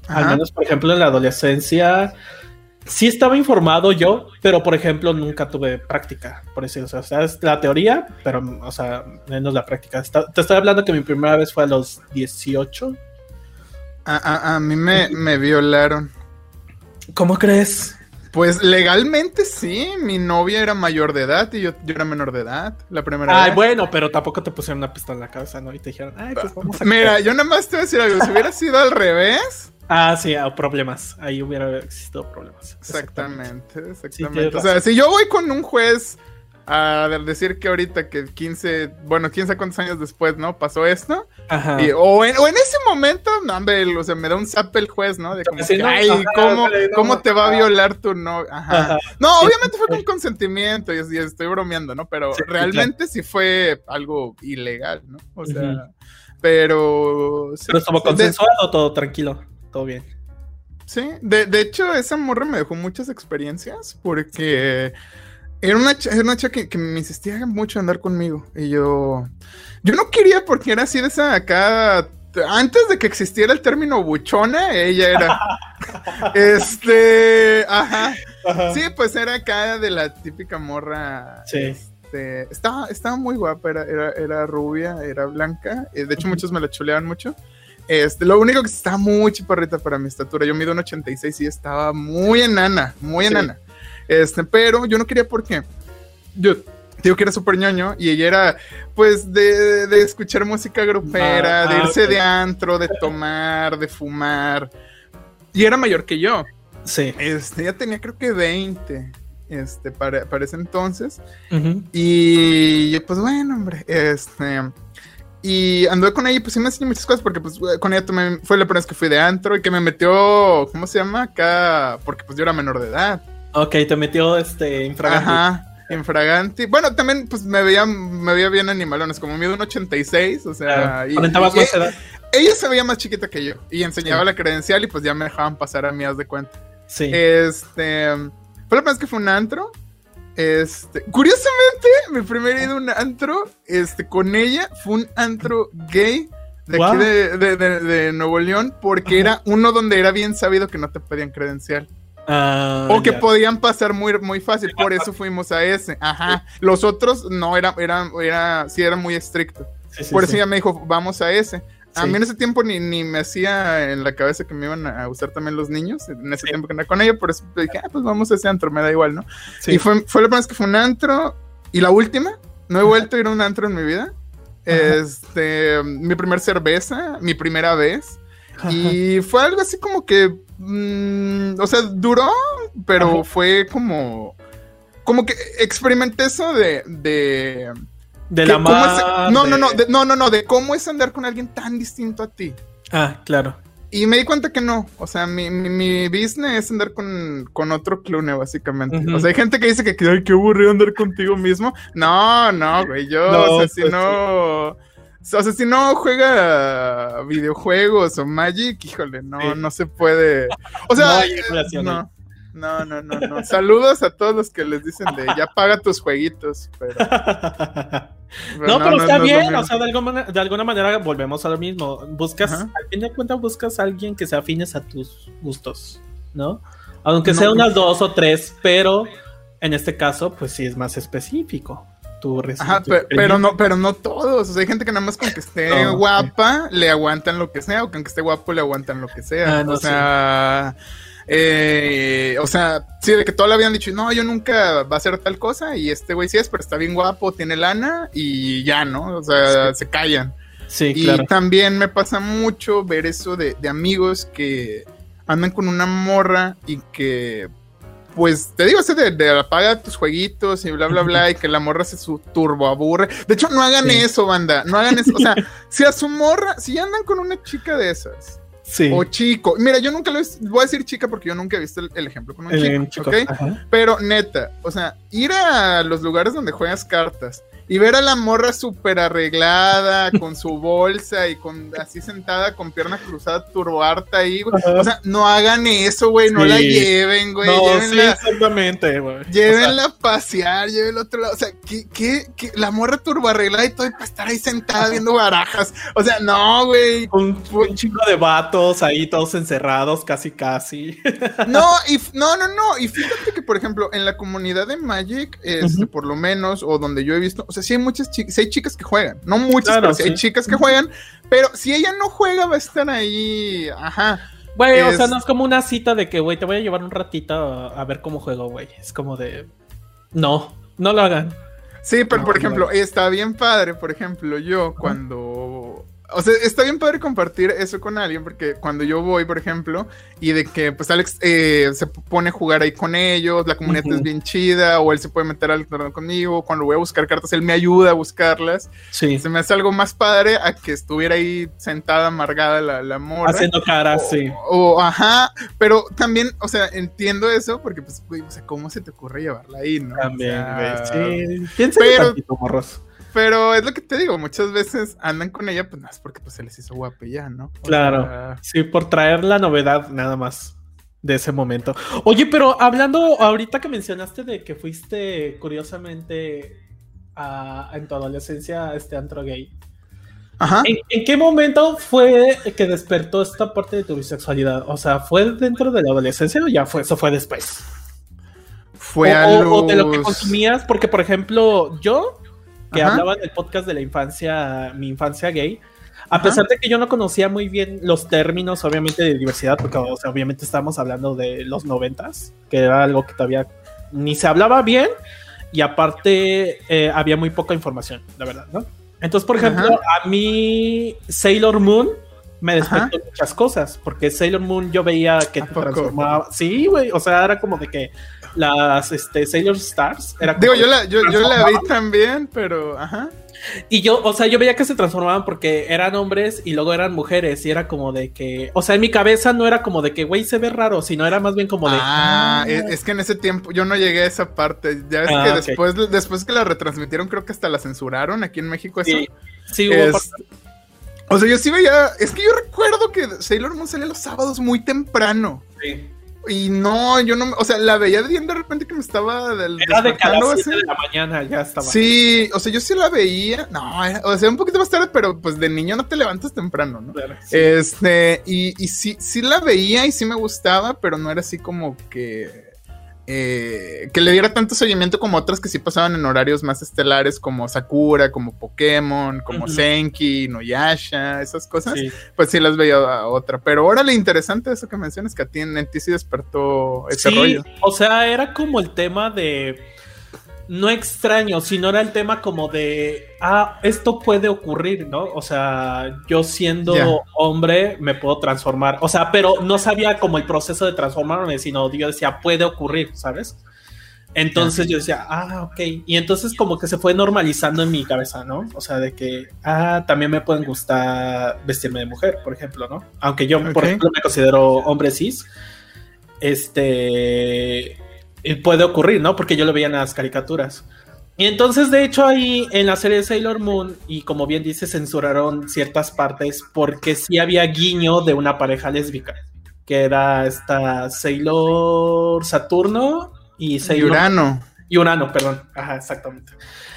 al menos, por ejemplo, en la adolescencia sí estaba informado yo, pero por ejemplo nunca tuve práctica, por decirlo. O sea, es la teoría, pero, o sea, menos la práctica. te estoy hablando que mi primera vez fue a los 18. A, a, mí me, me, violaron. ¿Cómo crees? Pues legalmente sí, mi novia era mayor de edad y yo, yo era menor de edad la primera Ay, vez. bueno, pero tampoco te pusieron una pistola en la cabeza, ¿no? Y te dijeron, ay, pues vamos a... Mira, yo nada más te voy a decir algo, si hubiera sido al revés... Ah, sí, problemas. Ahí hubiera existido problemas. Exactamente, exactamente. o sea, si yo voy con un juez a decir que ahorita que 15, bueno, quién sabe cuántos años después, ¿no? Pasó esto. Ajá. o, en, ese momento, no, hombre, o sea, me da un zap el juez, ¿no? De como ay, ¿cómo, ¿cómo te va a violar tu no? Ajá. No, obviamente fue con consentimiento y, estoy bromeando, ¿no? Pero realmente sí fue algo ilegal, ¿no? O sea, pero... pero estuvo consensuado todo tranquilo todo bien. Sí, de, de, hecho, esa morra me dejó muchas experiencias porque era una, era una chica que, me insistía mucho en andar conmigo. Y yo, yo no quería porque era así de esa acá. Antes de que existiera el término buchona, ella era. este. Ajá. Sí, pues era acá de la típica morra. Sí. Este, estaba, estaba muy guapa, era, era, era rubia, era blanca. Eh, de hecho, muchos me la chuleaban mucho. Este, lo único que está muy chiparrita para mi estatura. Yo mido un 86 y estaba muy enana, muy enana. Este, pero yo no quería porque yo digo que era súper ñoño y ella era, pues, de, de escuchar música grupera, ah, de irse ah, de antro, de tomar, de fumar. Y era mayor que yo. Sí. Este, ya tenía creo que 20 este, para, para ese entonces. Y pues bueno, hombre, este, y anduve con ella, pues sí me enseñó muchas cosas, porque pues con ella fue la primera vez que fui de antro y que me metió, ¿cómo se llama? Acá, porque pues yo era menor de edad. Ok, te metió este infraganti. Ajá, infraganti. Bueno, también pues me veía, me veía bien animalones, como mido un 86, o sea... y, más edad. Ella se veía más chiquita que yo y enseñaba la credencial y pues ya me dejaban pasar a mí, haz de cuenta. Sí. Este... Fue la primera vez que fue un antro este, curiosamente, mi primer ida a un antro, este, con ella, fue un antro gay de aquí de, Nuevo León, porque era uno donde era bien sabido que no te pedían credencial. Ah, o que podían pasar muy, muy fácil, por eso fuimos a ese. Ajá. Los otros no, era, era, era, sí, era muy estricto. por eso ella me dijo, vamos a ese. A mí en ese tiempo ni, ni, me hacía en la cabeza que me iban a usar también los niños, en ese tiempo que andaba con ella, por eso dije, ah, pues vamos a ese antro, me da igual, ¿no? Y fue, fue la primera vez que fue un antro, y la última, no he vuelto a ir a un antro en mi vida. Este, mi primer cerveza, mi primera vez. Y fue algo así como que, mm, o sea, duró, pero fue como, como que experimenté eso de, de de la más. No, no, no, no, no, no, de cómo es andar con alguien tan distinto a ti. Ah, claro. Y me di cuenta que no. O sea, mi, mi, business es andar con, con otro clone, básicamente. O sea, hay gente que dice que, ay, qué aburrido andar contigo mismo. No, no, güey. Yo, o sea, si pues no. O sea, si no juega videojuegos o Magic, híjole, no, no se puede. O sea, no, No, no, no, no. Saludos a todos los que les dicen de ya paga tus jueguitos. Pero... no, pero está bien, o sea, de alguna, de alguna, manera volvemos a lo mismo. Buscas, al fin de cuentas, buscas a alguien que se afines a tus gustos, ¿no? Aunque sea unas dos o tres, pero en este caso, pues sí es más específico. Tu Ajá, pero, no, pero no todos. O sea, hay gente que nada más con que esté guapa le aguantan lo que sea, o con que esté guapo le aguantan lo que sea. Ah, o sea. Eh, o sea, sí, de que todos le habían dicho, no, yo nunca va a hacer tal cosa, y este güey sí es, pero está bien guapo, tiene lana, y ya, ¿no? O sea, se callan. Sí, y también me pasa mucho ver eso de, amigos que andan con una morra y que, pues, te digo, ese de, de apaga tus jueguitos y bla, bla, bla, y que la morra se su turbo aburre. De hecho, no hagan eso, banda, no hagan eso. O sea, si a su morra, si andan con una chica de esas, o chico. Mira, yo nunca lo voy a decir chica porque yo nunca he visto el, ejemplo con un chico, Pero neta, o sea, ir a los lugares donde juegas cartas y ver a la morra súper arreglada, con su bolsa y con así sentada con pierna cruzada, turboarta ahí, güey. O sea, no hagan eso, güey, no la lleven, güey. No, llévenla, exactamente, güey. Llévenla a pasear, llévenla a otro lado. O sea, ¿qué, qué, qué? La morra turbo arreglada y todo para estar ahí sentada viendo barajas. O sea, no, güey. Un, un chico de vatos ahí todos encerrados, casi, casi. No, y no, no, no. Y fíjate que, por ejemplo, en la comunidad de Magic, este, por lo menos, o donde yo he visto, sea, sí hay muchas chicas, hay chicas que juegan, no muchas, pero sí, hay chicas que juegan, pero si ella no juega va a estar ahí, ajá. Güey, o sea, no es como una cita de que, güey, te voy a llevar un ratito a, ver cómo juego, güey. Es como de, no, no lo hagan. Sí, pero por ejemplo, está bien padre, por ejemplo, yo cuando o sea, está bien poder compartir eso con alguien, porque cuando yo voy, por ejemplo, y de que pues Alex eh, se pone a jugar ahí con ellos, la comunidad es bien chida, o él se puede meter al torneo conmigo, cuando voy a buscar cartas, él me ayuda a buscarlas. Sí. Se me hace algo más padre a que estuviera ahí sentada, amargada la, la mora. Haciendo caras, sí. O, ajá, pero también, o sea, entiendo eso, porque pues, güey, o sea, ¿cómo se te ocurre llevarla ahí, no? También, güey, sí. Piensa pero, tantito, morros. Pero es lo que te digo, muchas veces andan con ella, pues nada, es porque pues, se les hizo guapa ya, ¿no? claro. Sí, por traer la novedad nada más de ese momento. Oye, pero hablando ahorita que mencionaste de que fuiste curiosamente en tu adolescencia a este antro gay. Ajá. ¿En, qué momento fue que despertó esta parte de tu bisexualidad? O sea, ¿fue dentro de la adolescencia o ya fue, eso fue después? Fue o, o de lo que consumías, porque por ejemplo, yo que hablaba del podcast de la infancia, mi infancia gay. A pesar de que yo no conocía muy bien los términos, obviamente, de diversidad, porque obviamente estábamos hablando de los noventas, que era algo que todavía ni se hablaba bien, y aparte eh, había muy poca información, la verdad, ¿no? Entonces, por ejemplo, a mí Sailor Moon me despertó muchas cosas, porque Sailor Moon yo veía que te transformaba. Sí, güey, o sea, era como de que las este, Sailor Stars. Era Digo, yo la, yo, la vi también, pero ajá. Y yo, o sea, yo veía que se transformaban porque eran hombres y luego eran mujeres y era como de que, o sea, en mi cabeza no era como de que, güey, se ve raro, sino era más bien como de... Ah, ah". Es, que en ese tiempo yo no llegué a esa parte. Ya ves que ah, después, después que la retransmitieron creo que hasta la censuraron aquí en México. Eso. Sí, sí hubo O sea, yo sí veía, es que yo recuerdo que Sailor Moon salía los sábados muy temprano. Sí. Y no, yo no, o sea, la veía bien de repente que me estaba del, Era de cada de la mañana, ya estaba. Sí, o sea, yo sí la veía, no, o sea, un poquito más tarde, pero pues de niño no te levantas temprano, ¿no? Este, y, y sí, sí la veía y sí me gustaba, pero no era así como que eh, que le diera tanto seguimiento como otras que sí pasaban en horarios más estelares como Sakura, como Pokémon, como Senki, Noyasha, esas cosas, pues sí las veía a otra. Pero ahora lo interesante de eso que mencionas, que a ti en, ti sí despertó ese rollo. O sea, era como el tema de no extraño, sino era el tema como de, ah, esto puede ocurrir, ¿no? O sea, yo siendo hombre me puedo transformar, o sea, pero no sabía como el proceso de transformarme, sino yo decía, puede ocurrir, ¿sabes? Entonces yo decía, ah, ok. Y entonces como que se fue normalizando en mi cabeza, ¿no? O sea, de que, ah, también me pueden gustar vestirme de mujer, por ejemplo, ¿no? Aunque yo, por ejemplo, me considero hombre cis. Este, puede ocurrir, ¿no? Porque yo lo veía en las caricaturas. Y entonces, de hecho, ahí en la serie de Sailor Moon, y como bien dice, censuraron ciertas partes porque sí había guiño de una pareja lésbica. que era esta Sailor Saturno y Sailor Urano. Y Urano, perdón. Ajá, exactamente.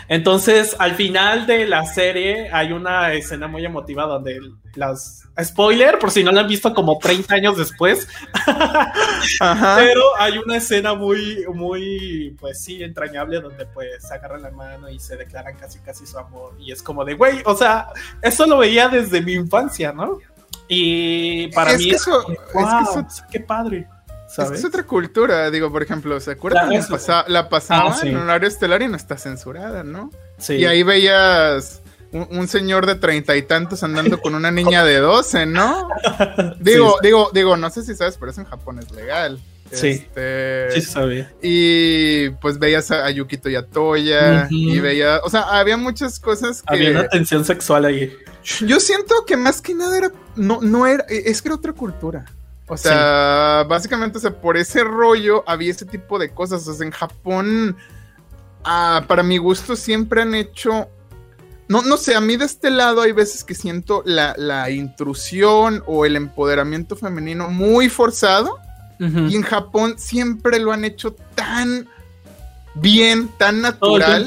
Entonces, al final de la serie hay una escena muy emotiva donde las... Spoiler, por si no la han visto como 30 años después. Ajá. Pero hay una escena muy, muy, pues sí, entrañable donde pues se agarran la mano y se declaran casi, casi su amor. Y es como de, güey, o sea, eso lo veía desde mi infancia, ¿no? Y para mí... eso, es que eso, qué padre. Es, otra cultura, digo, por ejemplo, ¿se acuerdan? La, la pasaba ah, en un horario estelar y no está censurada, ¿no? Sí. Y ahí veías un, señor de treinta y tantos andando con una niña de doce, ¿no? Digo, digo, digo, no sé si sabes, pero eso en Japón es legal. Sí, este, sí sabía. Y pues veías a, Yukito Yatoya y veía, o sea, había muchas cosas que... Había una tensión sexual ahí. Yo siento que más que nada era, no, no era, es que era otra cultura. O sea, básicamente, o sea, por ese rollo había ese tipo de cosas. O sea, en Japón, ah, para mi gusto, siempre han hecho. No, no sé, a mí de este lado hay veces que siento la, intrusión o el empoderamiento femenino muy forzado. Y en Japón siempre lo han hecho tan bien, tan natural.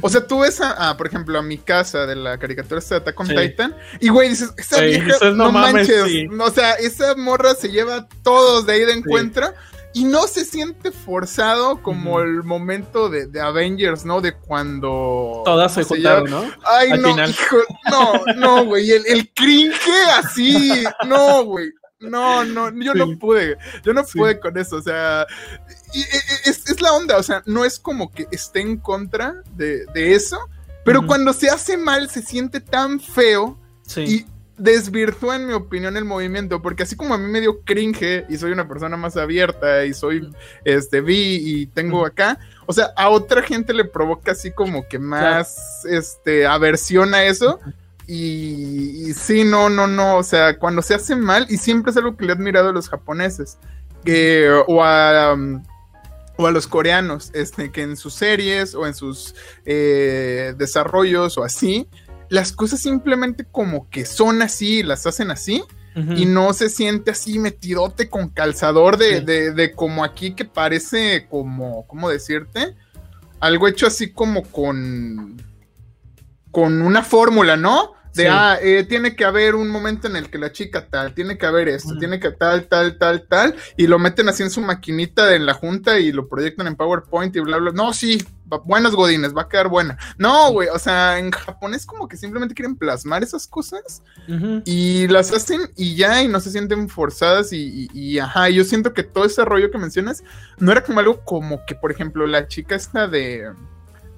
O sea, tú ves a, por ejemplo, a mi casa de la caricatura de Attack on Titan, y güey, dices, esa vieja, no, manches, o sea, esa morra se lleva todos de ahí de encuentro. Y no se siente forzado como el momento de, Avengers, ¿no? De cuando. Todas se juntaron, ¿no? Ay, no, hijo, no, no, güey. El, el cringe así. No, güey. No, no, yo no pude, yo no pude con eso, o sea, es, la onda, o sea, no es como que esté en contra de, eso, pero cuando se hace mal se siente tan feo y desvirtúa, en mi opinión, el movimiento, porque así como a mí me dio cringe y soy una persona más abierta y soy, este, vi y tengo acá, o sea, a otra gente le provoca así como que más, este, aversión a eso. Y, sí, no, no, no, o sea, cuando se hace mal, y siempre es algo que le he admirado a los japoneses, o, a, um, o a los coreanos, este, que en sus series o en sus eh, desarrollos o así, las cosas simplemente como que son así, las hacen así, y no se siente así metidote con calzador de, de, de, como aquí que parece como, ¿cómo decirte? Algo hecho así como con con una fórmula, ¿no? De, ah, eh, tiene que haber un momento en el que la chica tal, tiene que haber esto, tiene que tal, tal, tal, tal, y lo meten así en su maquinita en la junta y lo proyectan en PowerPoint y bla, bla. No, sí, buenas godines, va a quedar buena. No, güey, o sea, en japonés como que simplemente quieren plasmar esas cosas y las hacen y ya, y no se sienten forzadas y, y, ajá, yo siento que todo ese rollo que mencionas no era como algo como que, por ejemplo, la chica esta de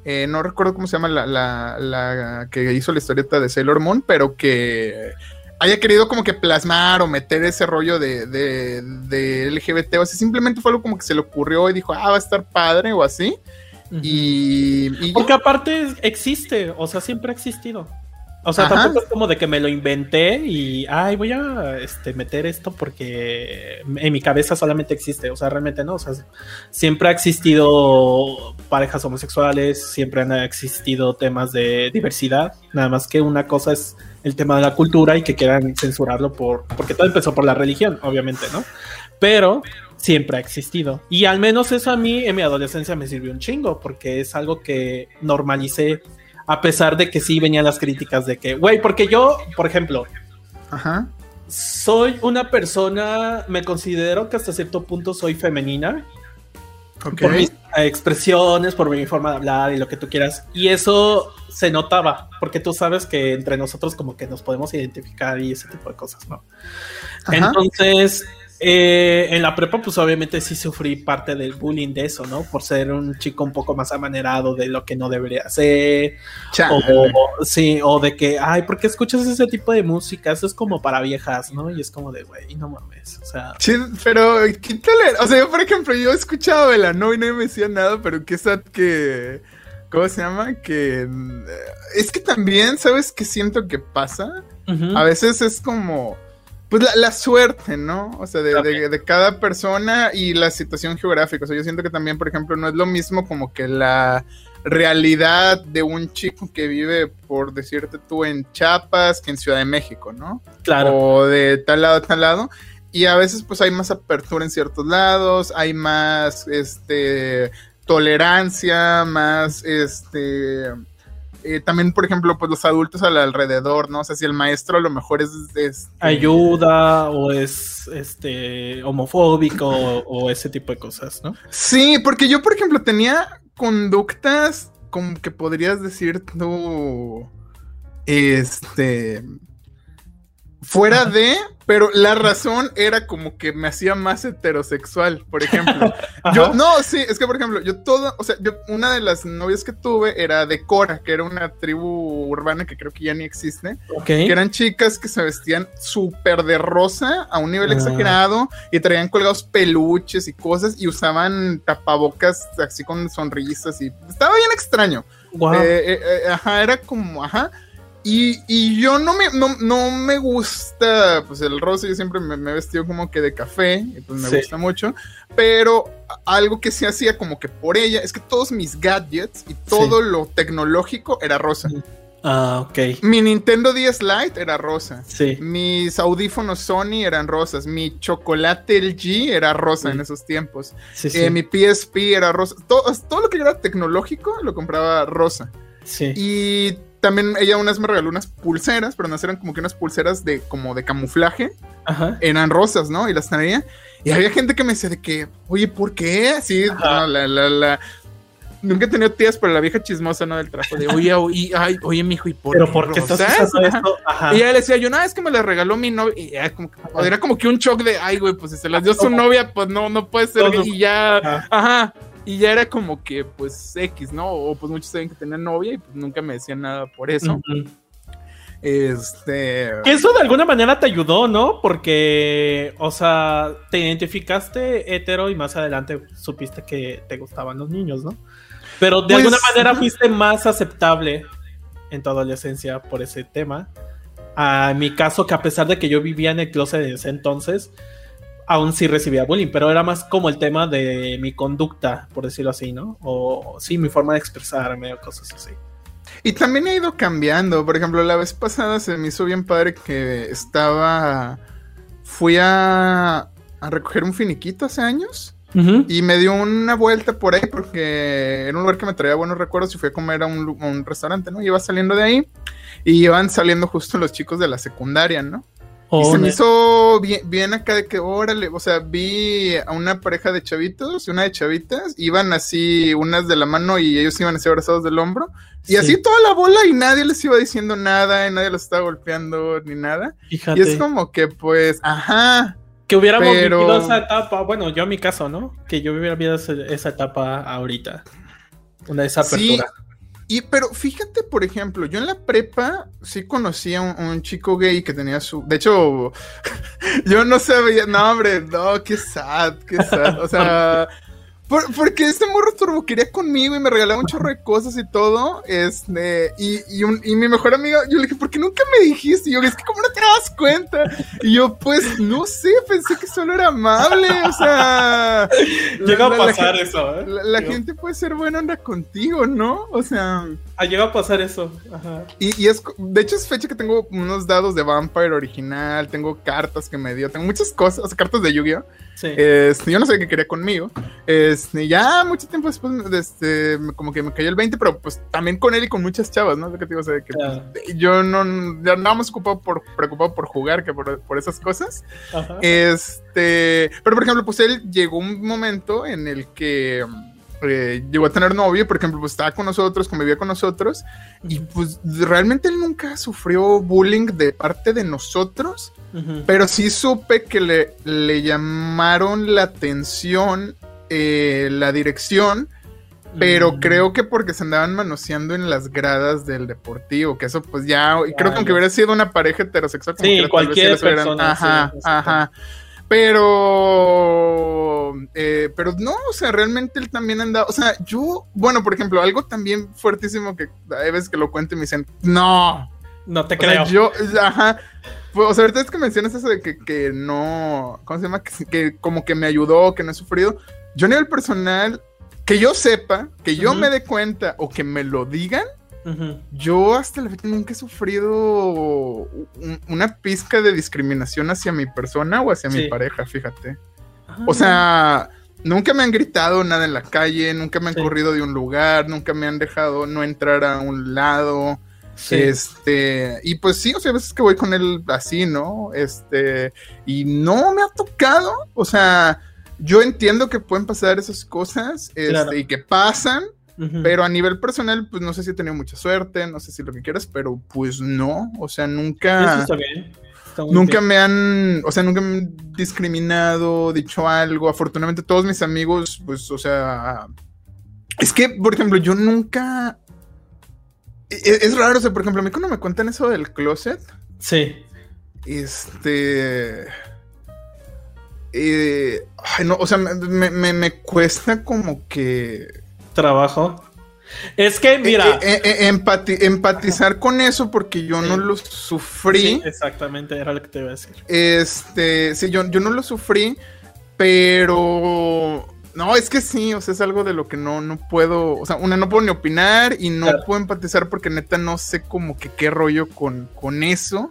eh, no recuerdo cómo se llama la, la, que hizo la historieta de Sailor Moon, pero que haya querido como que plasmar o meter ese rollo de, de, LGBT, o sea, simplemente fue algo como que se le ocurrió y dijo, ah, va a estar padre o así. y, Porque aparte existe, o sea, siempre ha existido. O sea, tampoco es como de que me lo inventé y, ay, voy a este, meter esto porque en mi cabeza solamente existe. O sea, realmente no. O sea, siempre ha existido parejas homosexuales, siempre han existido temas de diversidad. Nada más que una cosa es el tema de la cultura y que quieran censurarlo por, porque todo empezó por la religión, obviamente, ¿no? Pero siempre ha existido. Y al menos eso a mí en mi adolescencia me sirvió un chingo porque es algo que normalicé a pesar de que sí venían las críticas de que, güey, porque yo, por ejemplo, soy una persona, me considero que hasta cierto punto soy femenina. Por mis expresiones, por mi forma de hablar y lo que tú quieras. Y eso se notaba, porque tú sabes que entre nosotros como que nos podemos identificar y ese tipo de cosas, ¿no? Entonces, eh, en la prepa, pues obviamente sí sufrí parte del bullying de eso, ¿no? Por ser un chico un poco más amanerado de lo que no debería ser. O, sí, o de que, ay, ¿por qué escuchas ese tipo de música? Eso es como para viejas, ¿no? Y es como de, güey, no mames. O sea. Sí, pero quítale. O sea, yo, por ejemplo, yo he escuchado ¿no? y no me decía nada, pero qué sad que. ¿Cómo se llama? Que. Eh, es que también, ¿sabes qué siento que pasa? A veces es como pues la, suerte, ¿no? O sea, de, cada persona y la situación geográfica. O sea, yo siento que también, por ejemplo, no es lo mismo como que la realidad de un chico que vive, por decirte tú, en Chiapas que en Ciudad de México, ¿no? Claro. O de tal lado a tal lado. y a veces pues hay más apertura en ciertos lados, hay más, este, tolerancia, más, este, eh, también, por ejemplo, pues los adultos al alrededor, ¿no? O sea, si el maestro a lo mejor es... es Ayuda o es este homofóbico o, ese tipo de cosas, ¿no? Sí, porque yo, por ejemplo, tenía conductas como que podrías decir tú, este, fuera de, pero la razón era como que me hacía más heterosexual, por ejemplo. yo, no, sí, es que por ejemplo, yo todo, o sea, yo, una de las novias que tuve era de Cora, que era una tribu urbana que creo que ya ni existe, que eran chicas que se vestían súper de rosa a un nivel ah. exagerado y traían colgados peluches y cosas y usaban tapabocas así con sonrisas y estaba bien extraño. Eh, eh, eh, ajá, era como, ajá. Y, yo no me, no, me gusta, pues el rosa, yo siempre me, he vestido como que de café, y pues me gusta mucho, pero algo que se hacía como que por ella es que todos mis gadgets y todo lo tecnológico era rosa. Ah, ok. Mi Nintendo 10 Lite era rosa. Sí. Mis audífonos Sony eran rosas. Mi chocolate LG era rosa en esos tiempos. Sí, eh, mi PSP era rosa. Todo, todo lo que era tecnológico lo compraba rosa. Sí. Y también ella unas me regaló unas pulseras, pero no eran como que unas pulseras de como de camuflaje. Ajá. Eran rosas, ¿no? Y las traía. Y había gente que me decía de que, oye, ¿por qué? Sí, la, la, la, Nunca he tenido tías, pero la vieja chismosa, ¿no? Del trabajo de, oye, oye, ay, oye, mijo, ¿y por ¿Pero por qué estás haciendo esto? Ajá. Y ella le decía, yo, no, es que me la regaló mi novia. Y era como, que, era como que un shock de, ay, güey, pues si se las dio su novia, pues no, no puede ser. Y ya, ajá. Y ya era como que, pues, X, ¿no? O pues muchos saben que tenía novia y pues nunca me decían nada por eso. Este. Que eso de alguna manera te ayudó, ¿no? Porque, o sea, te identificaste hetero y más adelante supiste que te gustaban los niños, ¿no? Pero de alguna pues, manera fuiste más aceptable en tu adolescencia por ese tema. A mi caso, que a pesar de que yo vivía en el closet de ese entonces, aún sí recibía bullying, pero era más como el tema de mi conducta, por decirlo así, ¿no? O sí, mi forma de expresarme o cosas así. Y también ha ido cambiando. Por ejemplo, la vez pasada se me hizo bien padre que estaba. Fui a, a recoger un finiquito hace años. Y me dio una vuelta por ahí porque era un lugar que me traía buenos recuerdos y fui a comer a un, un restaurante, ¿no? Iba saliendo de ahí y iban saliendo justo los chicos de la secundaria, ¿no? Y se me hizo bien, acá de que, órale, o sea, vi a una pareja de chavitos y una de chavitas, iban así unas de la mano y ellos iban así abrazados del hombro, y así toda la bola y nadie les iba diciendo nada, y nadie los estaba golpeando ni nada. Y es como que, pues, ajá. Que hubiéramos vivido esa etapa, bueno, yo en mi caso, ¿no? Que yo hubiera vivido esa etapa ahorita. Una esa apertura. Y, pero fíjate, por ejemplo, yo en la prepa sí conocí a un, chico gay que tenía su. De hecho, yo no sabía. No, hombre, no, qué sad, qué sad. O sea, porque este morro turbo quería conmigo y me regalaba un chorro de cosas y todo. Este, y, y, mi mejor amiga, yo le dije, ¿por qué nunca me dijiste? Y yo, es que ¿cómo no te das cuenta? Y yo, pues, no sé, pensé que solo era amable, o sea. Llega a pasar eso, ¿eh? La, gente puede ser buena onda contigo, ¿no? O sea. Ah, llega a pasar eso. Ajá. Y, y, es, de hecho, es fecha que tengo unos dados de Vampire original, tengo cartas que me dio, tengo muchas cosas, cartas de Yu-Gi-Oh! Este, yo no sé qué quería conmigo. Este, ya mucho tiempo después, este, como que me cayó el 20, pero pues también con él y con muchas chavas, ¿no? que te digo, o sea, que pues, yo no, ya nada más ocupado por, preocupado por jugar que por, por esas cosas. Este, pero por ejemplo, pues él llegó un momento en el que eh, llegó a tener novio, por ejemplo, pues estaba con nosotros, convivía con nosotros, y pues realmente él nunca sufrió bullying de parte de nosotros, pero sí supe que le, le llamaron la atención eh, la dirección, pero mm. creo que porque se andaban manoseando en las gradas del deportivo, que eso pues ya, y creo que aunque hubiera sido una pareja heterosexual, como sí, cualquier persona, ajá, ajá. Pero, eh, pero no, o sea, realmente él también anda, o sea, yo, bueno, por ejemplo, algo también fuertísimo que hay veces que lo cuento y me dicen, no. No te creo. yo, ajá. Pues, o sea, ahorita es que mencionas eso de que, que no, ¿cómo se llama? Que, que, como que me ayudó, que no he sufrido. Yo a nivel personal, que yo sepa, que yo me dé cuenta o que me lo digan, Yo hasta la fecha nunca he sufrido una pizca de discriminación hacia mi persona o hacia mi pareja, fíjate. O ah. sea, nunca me han gritado nada en la calle, nunca me han corrido de un lugar, nunca me han dejado no entrar a un lado. Este, y pues sí, o sea, a veces que voy con él así, ¿no? Este, y no me ha tocado, o sea, yo entiendo que pueden pasar esas cosas este, y que pasan, pero a nivel personal, pues no sé si he tenido mucha suerte, no sé si lo que quieras, pero pues no, o sea, nunca... está bien. nunca me han, o sea, nunca me han discriminado, dicho algo. Afortunadamente todos mis amigos, pues, o sea, es que, por ejemplo, yo nunca... E, e, es, raro, o sea, por ejemplo, a mí cuando me cuentan eso del closet. Sí. Este... Eh, ay, no, o sea, me, me cuesta como que trabajo. Es que, mira. Eh, eh, eh, empatizar con eso porque yo no lo sufrí. exactamente, era lo que te iba a decir. Este, sí, yo, yo no lo sufrí, pero. No, es que sí, o sea, es algo de lo que no, no puedo. O sea, una, no puedo ni opinar y no puedo empatizar porque neta no sé como que qué rollo con, con eso.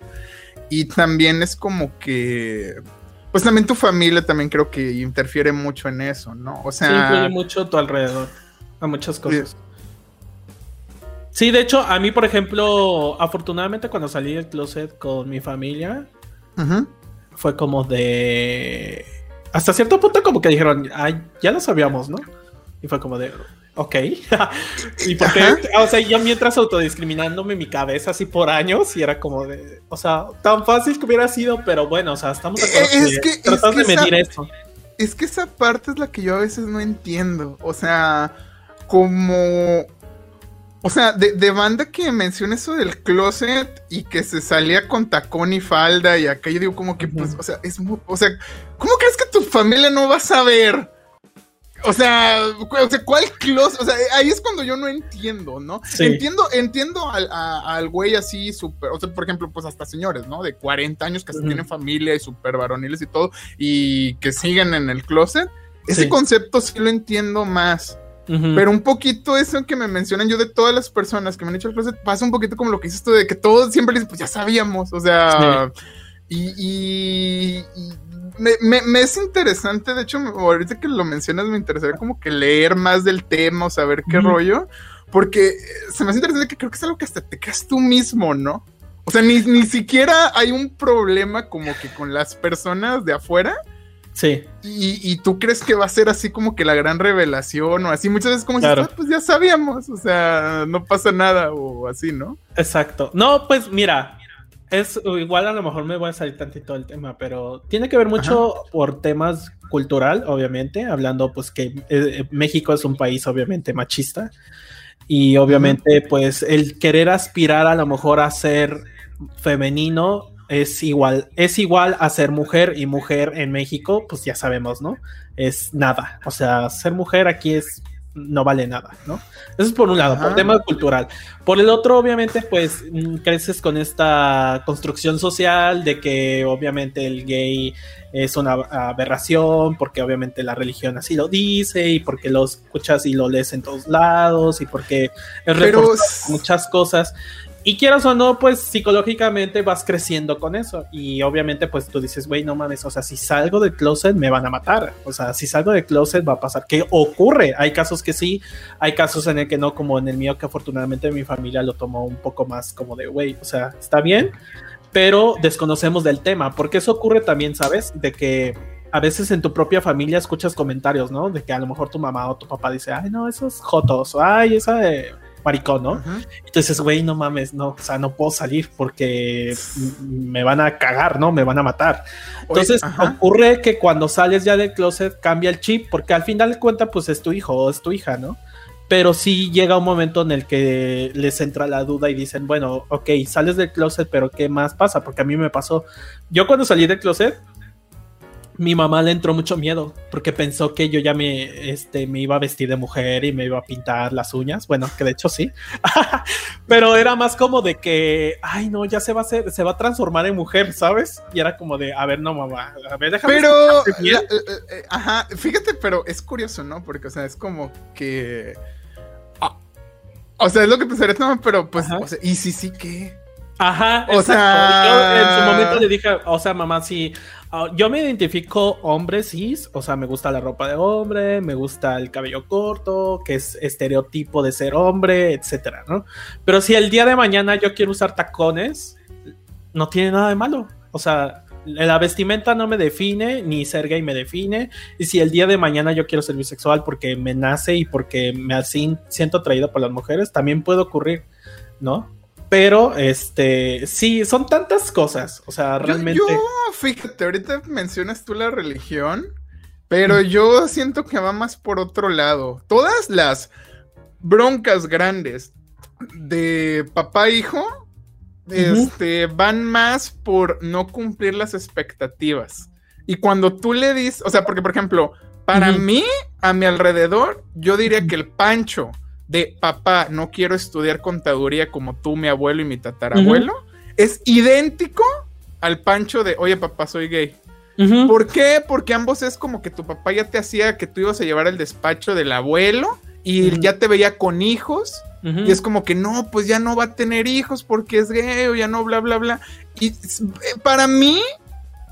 Y también es como que. Pues también tu familia también creo que interfiere mucho en eso, ¿no? O sea. Sí, influye mucho tu alrededor a muchas cosas. Sí, de hecho, a mí, por ejemplo, afortunadamente cuando salí del closet con mi familia, fue como de... Hasta cierto punto como que dijeron, ay, ya lo sabíamos, ¿no? Y fue como de, ok. y porque, o sea, yo mientras autodiscriminándome mi cabeza así por años y era como de, o sea, tan fácil que hubiera sido, pero bueno, o sea, estamos es que, tratando de medir eso. Es que esa parte es la que yo a veces no entiendo, o sea como... O sea, de, banda que menciona eso del closet y que se salía con tacón y falda y acá yo digo como que, pues, o sea, es muy, o sea, ¿cómo crees que tu familia no va a saber? O sea, o sea, ¿cuál closet? O sea, ahí es cuando yo no entiendo, ¿no? Entiendo, entiendo al, güey así súper, o sea, por ejemplo, pues hasta señores, ¿no? De 40 años que tienen familia y súper varoniles y todo, y que siguen en el closet. Ese concepto sí lo entiendo más. Pero un poquito eso que me mencionan yo de todas las personas que me han hecho el closet, pasa un poquito como lo que dices tú de que todos siempre dicen, pues ya sabíamos, o sea, y, me, es interesante, de hecho, ahorita que lo mencionas me interesaría como que leer más del tema o saber qué rollo, porque se me hace interesante que creo que es algo que hasta te quedas tú mismo, ¿no? O sea, ni, ni siquiera hay un problema como que con las personas de afuera, Sí. Y, tú crees que va a ser así como que la gran revelación o así. Muchas veces como claro. pues ya sabíamos, o sea, no pasa nada o así, ¿no? Exacto. No, pues mira, es igual a lo mejor me voy a salir tantito del tema, pero tiene que ver mucho por temas cultural, obviamente, hablando pues que eh, eh, México es un país obviamente machista y obviamente pues el querer aspirar a lo mejor a ser femenino es igual, es igual a ser mujer y mujer en México, pues ya sabemos, ¿no? Es nada. O sea, ser mujer aquí es no vale nada, ¿no? Eso es por un lado, por tema cultural. Por el otro, obviamente, pues mm, creces con esta construcción social de que obviamente el gay es una aberración, porque obviamente la religión así lo dice, y porque lo escuchas y lo lees en todos lados, y porque es muchas cosas. Y quieras o no, pues psicológicamente vas creciendo con eso. Y obviamente, pues tú dices, güey, no mames, o sea, si salgo del closet me van a matar. O sea, si salgo del closet va a pasar. ¿Qué ocurre? Hay casos que sí, hay casos en el que no, como en el mío, que afortunadamente mi familia lo tomó un poco más como de, güey, o sea, está bien, pero desconocemos del tema. Porque eso ocurre también, ¿sabes? De que a veces en tu propia familia escuchas comentarios, ¿no? De que a lo mejor tu mamá o tu papá dice, ay, no, esos jotos, ay, esa de maricón, ¿no? Entonces, güey, no mames, no, o sea, no puedo salir porque me van a cagar, ¿no? Me van a matar. Entonces, ocurre que cuando sales ya del closet cambia el chip, porque al final de cuentas, pues es tu hijo o es tu hija, ¿no? Pero sí llega un momento en el que les entra la duda y dicen, bueno, ok, sales del closet, pero ¿qué más pasa? Porque a mí me pasó. Yo cuando salí del closet, mi mamá le entró mucho miedo porque pensó que yo ya me, este, me iba a vestir de mujer y me iba a pintar las uñas. Bueno, que de hecho sí. Pero era más como de que, ay, no, ya se va a hacer, se va a transformar en mujer, ¿sabes? Y era como de, a ver, no, mamá, a ver, déjame. Pero, eh, eh, ajá, fíjate, pero es curioso, ¿no? Porque, o sea, es como que O sea, es lo que pensaría, no, pero pues, o sea, ¿y si sí qué? Ajá, o sea, yo en su momento le dije, o sea, mamá, sí, ah, yo me identifico hombre cis, o sea, me gusta la ropa de hombre, me gusta el cabello corto, que es estereotipo de ser hombre, etcétera, ¿no? Pero si el día de mañana yo quiero usar tacones, no tiene nada de malo. O sea, la vestimenta no me define, ni ser gay me define. Y si el día de mañana yo quiero ser bisexual porque me nace y porque me siento atraído por las mujeres, también puede ocurrir, ¿no? Pero, este, sí, son tantas cosas. O sea, realmente. Yo, fíjate, ahorita mencionas tú la religión, pero yo siento que va más por otro lado. Todas las broncas grandes de papá e hijo este, van más por no cumplir las expectativas. Y cuando tú le dices, o sea, porque por ejemplo, para mí, a mi alrededor, yo diría que el pancho de papá, no quiero estudiar contaduría como tú, mi abuelo y mi tatarabuelo, es idéntico al pancho de, oye papá, soy gay. ¿Por qué? Porque ambos es como que tu papá ya te hacía que tú ibas a llevar el despacho del abuelo y ya te veía con hijos y es como que no, pues ya no va a tener hijos porque es gay o ya no, bla, bla, bla. Y eh, para mí,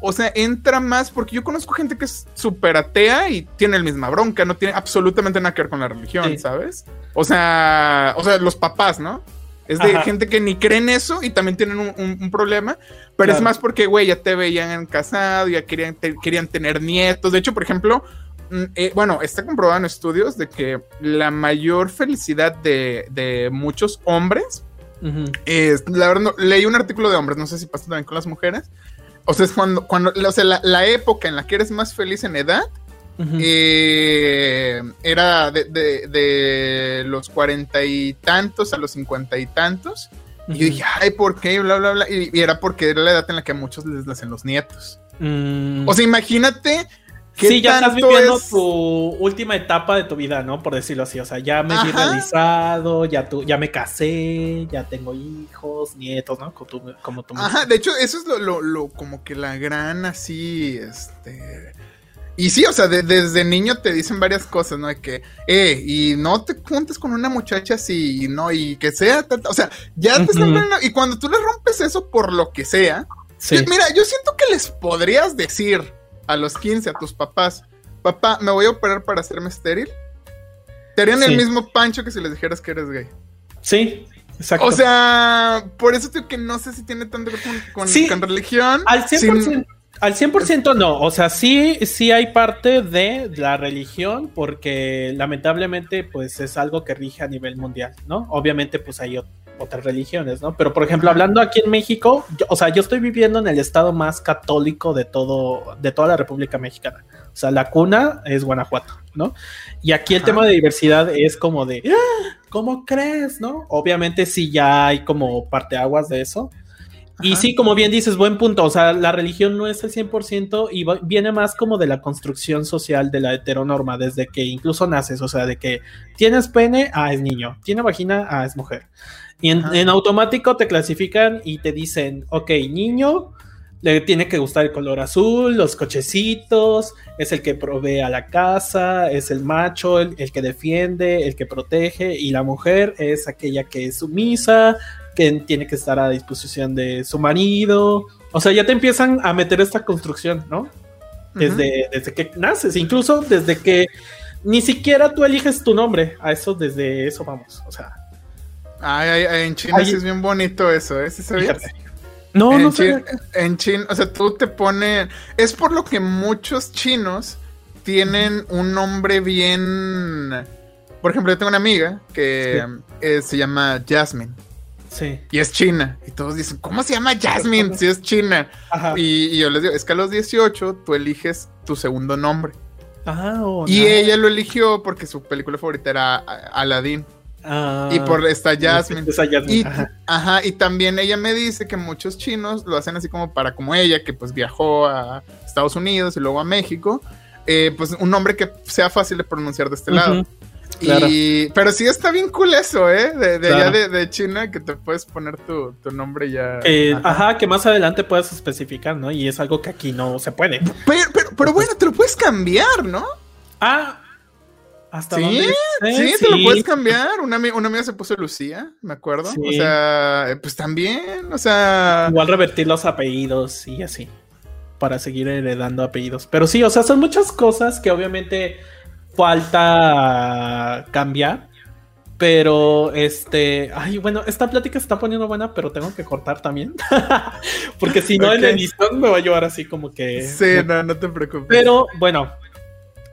o sea, entra más porque yo conozco gente que es súper atea y tiene el misma bronca, no tiene absolutamente nada que ver con la religión, ¿sabes? O sea, o sea, los papás, ¿no? Es de gente que ni creen eso y también tienen un, problema, pero es más porque, güey, ya te veían casado, ya querían, querían tener nietos. De hecho, por ejemplo, Mm, eh, bueno, está comprobado en estudios de que la mayor felicidad de, muchos hombres es, la verdad, leí un artículo de hombres, no sé si pasa también con las mujeres. O sea, es cuando, cuando o sea, la, época en la que eres más feliz en edad eh, era de, los cuarenta y tantos a los cincuenta y tantos. Y yo dije, ay, ¿por qué? Bla, bla, bla. Y, era porque era la edad en la que a muchos les nacen los nietos. Mm. O sea, imagínate Sí, ya estás viviendo tu última etapa de tu vida, ¿no? Por decirlo así. O sea, ya me he realizado, ya, tu, ya me casé, ya tengo hijos, nietos, ¿no? Como tú, como Ajá, de hecho, eso es lo, lo, como que la gran así, este... Y sí, o sea, desde niño te dicen varias cosas, ¿no? De que, eh, y no te juntes con una muchacha así, ¿no? Y que sea, o sea, ya te están Y cuando tú le rompes eso por lo que sea, mira, yo siento que les podrías decir, a los 15 a tus papás, papá, me voy a operar para hacerme estéril, te harían el mismo pancho que si les dijeras que eres gay. Sí, exacto. O sea, por eso digo que no sé si tiene tanto que ver con, con, religión. Al 100%. Al 100% no, o sea, sí, sí hay parte de la religión porque lamentablemente pues es algo que rige a nivel mundial, ¿no? Obviamente pues hay otras religiones, ¿no? Pero por ejemplo, hablando aquí en México, o sea, yo estoy viviendo en el estado más católico de todo, de toda la República Mexicana. O sea, la cuna es Guanajuato, ¿no? Y aquí el tema de diversidad es como de, ah, ¿cómo crees, no? Obviamente sí ya hay como parteaguas de eso. Y sí, como bien dices, buen punto. O sea, la religión no es el 100% y viene más como de la construcción social de la heteronorma, desde que incluso naces. O sea, de que tienes pene, ah, es niño. Tiene vagina, ah, es mujer. Y en, automático te clasifican y te dicen, ok, niño, le tiene que gustar el color azul, los cochecitos, es el que provee a la casa, es el macho, el, que defiende, el que protege, y la mujer es aquella que es sumisa, que tiene que estar a disposición de su marido. O sea, ya te empiezan a meter esta construcción, ¿no? Desde, desde que naces, incluso desde que ni siquiera tú eliges tu nombre, a eso desde eso vamos, o sea. Ay, ay, en China sí es bien bonito eso, ¿eh? ¿Sí No, en no sé. En China, o sea, tú te pones. Es por lo que muchos chinos tienen un nombre bien. Por ejemplo, yo tengo una amiga que eh, se llama Jasmine. Sí. Y es china. Y todos dicen, ¿cómo se llama Jasmine si es china? Y, yo les digo, es que a los 18 tú eliges tu segundo nombre. Ajá, oh, y ella lo eligió porque su película favorita era Aladdin. Ah, y por esta Jasmine. Y, ajá. y también ella me dice que muchos chinos lo hacen así como para como ella, que pues viajó a Estados Unidos y luego a México, eh, pues un nombre que sea fácil de pronunciar de este lado. Y, pero sí está bien cool eso, ¿eh? De, allá de, China, que te puedes poner tu, nombre ya. ajá. que más adelante puedas especificar, ¿no? Y es algo que aquí no se puede. Pero, pero, pero bueno, te lo puedes cambiar, ¿no? Ah, Hasta sí, sí, te lo puedes cambiar. Una, una amiga se puso Lucía, me acuerdo. O sea, pues también, o sea. Igual revertir los apellidos y así. Para seguir heredando apellidos. Pero sí, o sea, son muchas cosas que obviamente falta cambiar. Pero este. Ay, bueno, esta plática se está poniendo buena, pero tengo que cortar también. Porque si no, en Ok. edición me va a llevar así como que. Sí, no, no te preocupes. Pero bueno,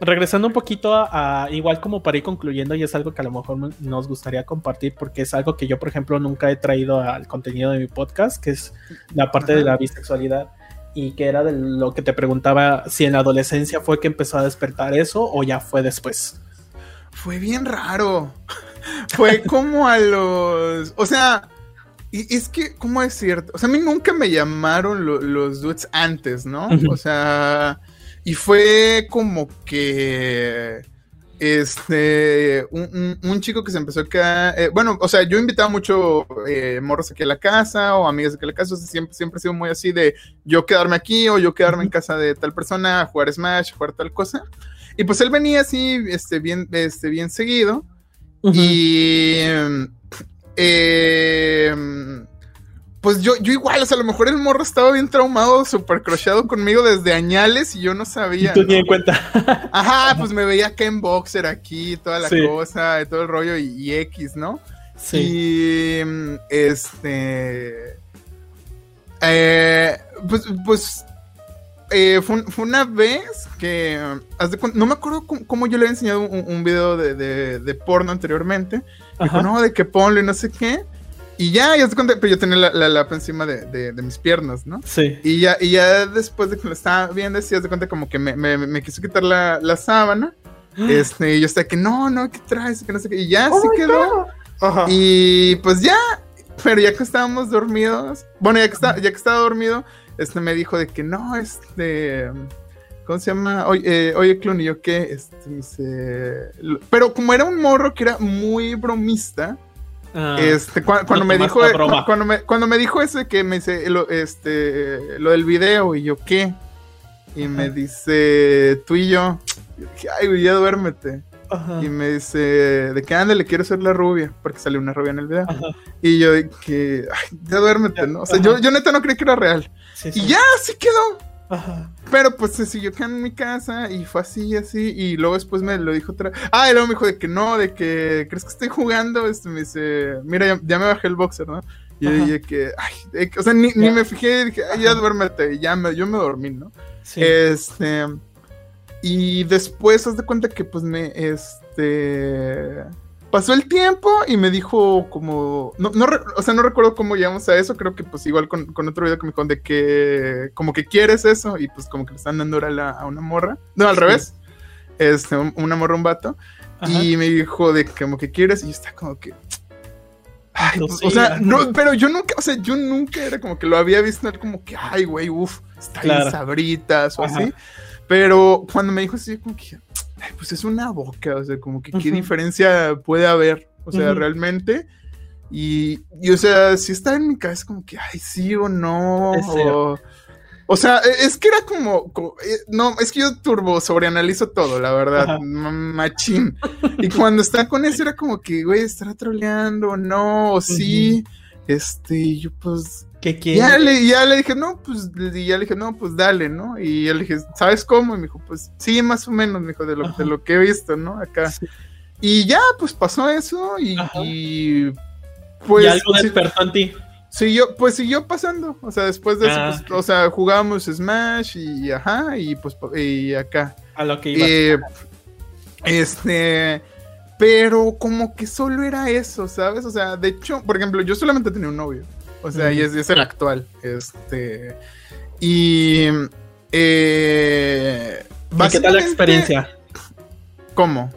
regresando un poquito a, a- igual como para ir concluyendo, y es algo que a lo mejor me- nos gustaría compartir, porque es algo que yo, por ejemplo, nunca he traído al contenido de mi podcast, que es la parte de la bisexualidad. Y que era de lo que te preguntaba si en la adolescencia fue que empezó a despertar eso o ya fue después. Fue bien raro. Fue como a los. O sea, y es que, ¿cómo es cierto? O sea, a mí nunca me llamaron lo- los dudes antes, ¿no? O sea, y fue como que. Este, un, un- un chico que se empezó a quedar, eh, bueno, o sea, yo invitaba mucho eh, morros aquí a la casa o amigas aquí a la casa, o sea, siempre, siempre he sido muy así de yo quedarme aquí o yo quedarme en casa de tal persona a jugar Smash, a jugar tal cosa. Y pues él venía así, este, bien, este, bien seguido. Y em, em, pues yo, yo igual, o sea, a lo mejor el morro estaba bien traumado, súper crocheado conmigo desde añales y yo no Y sabía. tú ¿no? ni en cuenta. Ajá, pues me veía acá en boxer aquí, toda la Sí. cosa, y todo el rollo y, y X, ¿no? sí. Y mm, este. eh, pues, pues eh, fue, un- fue una vez que. no me acuerdo cómo, cómo yo le había enseñado un, un video de, de- de porno anteriormente. Dijo, no, de que ponlo y no sé qué. Y ya, ya se cuenta, pero yo tenía la, la lapa encima de, de- de mis piernas, ¿no? Sí. Y ya, y ya después de que lo estaba viendo, sí, haz de cuenta como que me, me- me quiso quitar la, la sábana. Este, y yo estaba que no, no, ¿qué traes? Que no sé qué. Y ya Oh my quedó. Ajá. Y pues ya, pero ya que estábamos dormidos, bueno, ya que, está, ya que estaba dormido, este me dijo de que no, este, ¿cómo se llama? Oye, eh, oye Clun, y yo qué, este, me dice, pero como era un morro que era muy bromista, Ah, este, cua- cuando, me dijo, cu- cuando me, cuando me dijo eso que me dice, lo, este, lo del video, y yo qué, y me Ajá. dice, tú y yo, dije, ay, güey, ya duérmete. ajá. Y me dice, de ande, le quiero ser la rubia, porque salió una rubia en el video. Ajá. Y yo que, ay, ya duérmete, ¿no? O sea, yo, yo neta no creí que era real. Sí, sí. Y ya, así quedó. Ajá. Pero pues se siguió quedando en mi casa y fue así, así. Y luego después me lo dijo otra Ah, y luego me dijo de que no, de que, ¿crees que estoy jugando? Este me dice, mira, ya, ya me bajé el boxer, ¿no? Y yo dije que, ay, de que- o sea, ni, ni me fijé, dije, ay, ya duérmete. Y ya me, yo me dormí, ¿no? Sí. Este. Y después, haz de cuenta que, pues, me. Este. Pasó el tiempo y me dijo como. No, no o sea, no recuerdo cómo llegamos a eso. Creo que, pues, igual con, con otro video que me dijo de que. Como que quieres eso. Y pues, como que le están dando ahora a, una morra. No, al Sí. revés. Este, un- una morra, un vato. Ajá. Y me dijo de que, como que quieres. Y yo estaba como que. Ay, Pues sí, o sea, no, pero yo nunca, o sea, yo nunca era como que lo había visto como que, ay, güey, uff, está bien Claro. sabritas o Ajá. así. Pero cuando me dijo así, yo como que, ay, pues es una boca, o sea, como que qué diferencia puede haber, o sea, realmente. Y, y, o sea, si está en mi cabeza como que, ay, sí o no. O, o sea, e- es que era como, co- eh, no, es que yo turbo sobreanalizo todo, la verdad, machín. Y cuando está con eso era como que, güey, estará troleando, no, o sí. Este, yo pues, ¿Qué quieres? ya le, ya le dije, no, pues, y ya le dije, no, pues dale, ¿no? Y ya le dije, ¿sabes cómo? Y me dijo, pues, sí, más o menos, me dijo, de lo, Ajá. de lo que he visto, ¿no? Acá. Sí. Y ya, pues pasó eso y, y, pues, y algo sí- despertó en ti. siguió, pues siguió pasando, o sea, después de Ah, eso, pues, o sea, jugábamos Smash y, ajá, y pues, y acá. A lo que iba. Eh, este, pero como que solo era eso, ¿sabes? O sea, de hecho, por ejemplo, yo solamente tenía un novio, o sea, y es, es el actual, este, y, eh, ¿Y qué tal la experiencia? ¿Cómo?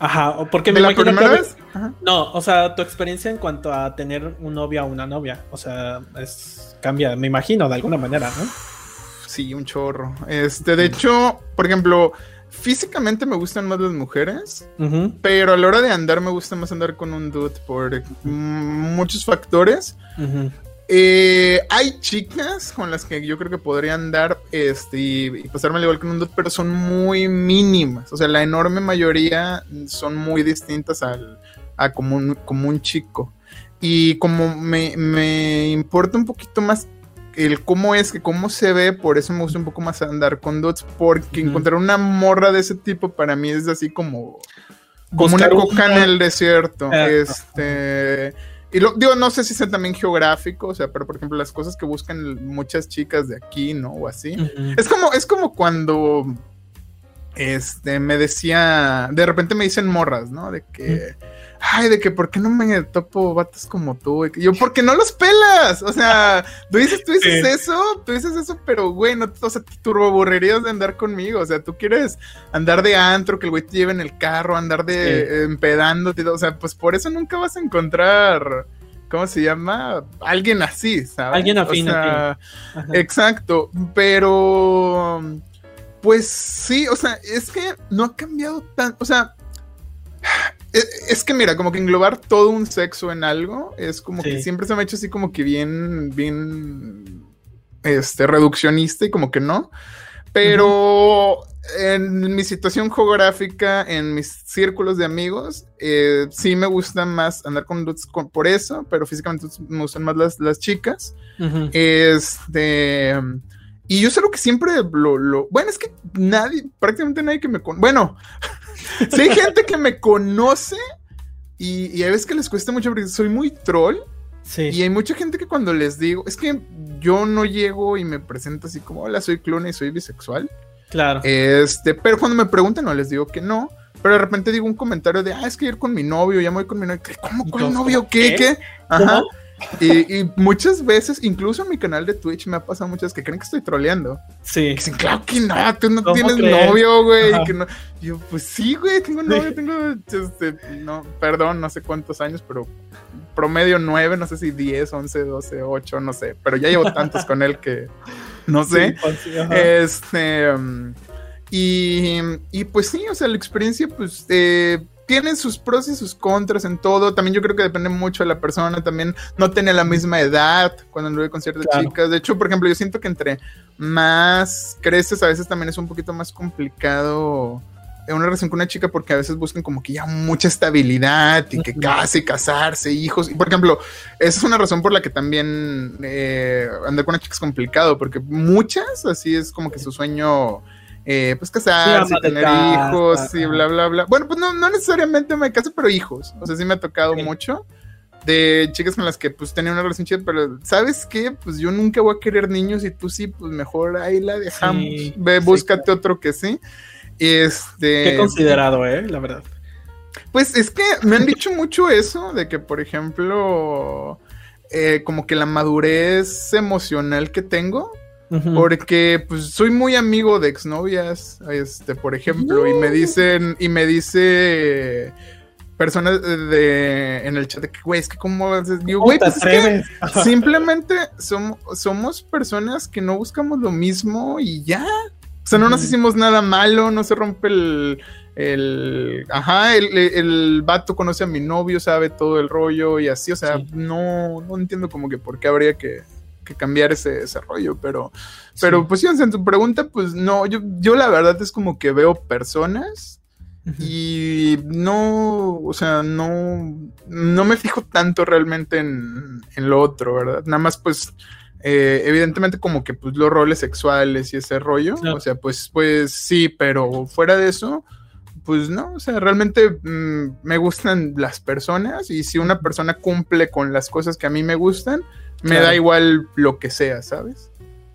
Ajá, porque me ¿De la imagino primera que- vez? Ajá. No, o sea, tu experiencia en cuanto a tener un novio o una novia. O sea, es cambia, me imagino, de alguna manera, ¿no? Sí, un chorro. Este, de hecho, por ejemplo, físicamente me gustan más las mujeres, pero a la hora de andar me gusta más andar con un dude por muchos factores. Eh, hay chicas con las que yo creo que podrían dar este, y, pasarme al igual que un dot, pero son muy mínimas. O sea, la enorme mayoría son muy distintas al, a como un, como un chico. Y como me, me importa un poquito más el cómo es, que cómo se ve, por eso me gusta un poco más andar con dots, porque encontrar una morra de ese tipo para mí es así como, como una coca en el desierto. este y lo, digo, no sé si sea también geográfico, o sea, pero por ejemplo, las cosas que buscan muchas chicas de aquí, ¿no? O así. Es como, es como cuando este me decía, de repente me dicen morras, ¿no? De que ay, de que por qué no me topo vatos como tú. Y yo, porque no los pelas. O sea, tú dices, tú dices eso, tú dices eso, pero güey, no, o sea, te aburrirías de andar conmigo. O sea, tú quieres andar de antro, que el güey te lleve en el carro, andar de empedándote. O sea, pues por eso nunca vas a encontrar. ¿Cómo se llama? Alguien así, ¿sabes? Alguien afín. exacto. Pero. Pues sí, o sea, es que no ha cambiado tanto. O sea, es, que mira, como que englobar todo un sexo en algo es como que siempre se me ha hecho así como que bien, bien, este, reduccionista y como que no. Pero en mi situación geográfica, en mis círculos de amigos, eh, sí me gusta más andar con dudes por eso, pero físicamente me gustan más las, las chicas. Este. Y yo sé lo que siempre lo, lo, Bueno, es que nadie, prácticamente nadie que me... Con, bueno, si hay gente que me conoce y, y hay veces que les cuesta mucho porque soy muy troll. Sí. Y hay mucha gente que cuando les digo, es que yo no llego y me presento así como, hola, soy clone y soy bisexual. Claro. Este, pero cuando me preguntan no les digo que no. Pero de repente digo un comentario de, ah, es que ir con mi novio, ya me voy con mi novio. ¿Cómo con mi novio? ¿Qué? ¿Qué? Ajá. Y, muchas veces, incluso en mi canal de Twitch, me ha pasado muchas que creen que estoy troleando. Sí. dicen, claro que no, tú no tienes novio, güey. yo, pues sí, güey, tengo novio, tengo, este, no, perdón, no sé cuántos años, pero promedio nueve, no sé si diez, once, doce, ocho, no sé. Pero ya llevo tantos con él que no sé. Pues este. Um, y, y, pues sí, o sea, la experiencia, pues, eh, tienen sus pros y sus contras en todo. También yo creo que depende mucho de la persona. También no tiene la misma edad cuando anduve con ciertas chicas. De hecho, por ejemplo, yo siento que entre más creces, a veces también es un poquito más complicado una relación con una chica porque a veces buscan como que ya mucha estabilidad y que casi casarse, hijos. Y por ejemplo, esa es una razón por la que también eh, andar con una chica es complicado, porque muchas así es como que su sueño eh, pues casarse, tener hijos y bla, bla, bla. Bueno, pues no, no necesariamente me caso, pero hijos. O sea, sí me ha tocado mucho de chicas con las que pues tenía una relación chida, pero ¿sabes qué? Pues yo nunca voy a querer niños y tú sí, pues mejor ahí la dejamos. Ve, búscate otro que sí. Este. Qué considerado, eh, la verdad. Pues es que me han dicho mucho eso, de que, por ejemplo, eh, como que la madurez emocional que tengo, porque pues soy muy amigo de exnovias, este, por ejemplo, y me dicen, y me dice personas de, en el chat de que, güey, es que como güey, pues simplemente somos, somos personas que no buscamos lo mismo y ya. O sea, no nos hicimos nada malo, no se rompe el, el ajá, el, el, vato conoce a mi novio, sabe todo el rollo y así, o sea, no, no entiendo como que por qué habría que, que cambiar ese, ese rollo, pero, pero pues sí, en tu pregunta, pues no, yo, yo la verdad es como que veo personas y no, o sea, no, no me fijo tanto realmente en, en lo otro, ¿verdad? Nada más pues... Eh, evidentemente como que pues los roles sexuales y ese rollo, o sea, pues, pues sí, pero fuera de eso, pues no, o sea, realmente mm, me gustan las personas y si una persona cumple con las cosas que a mí me gustan, me da igual lo que sea, ¿sabes?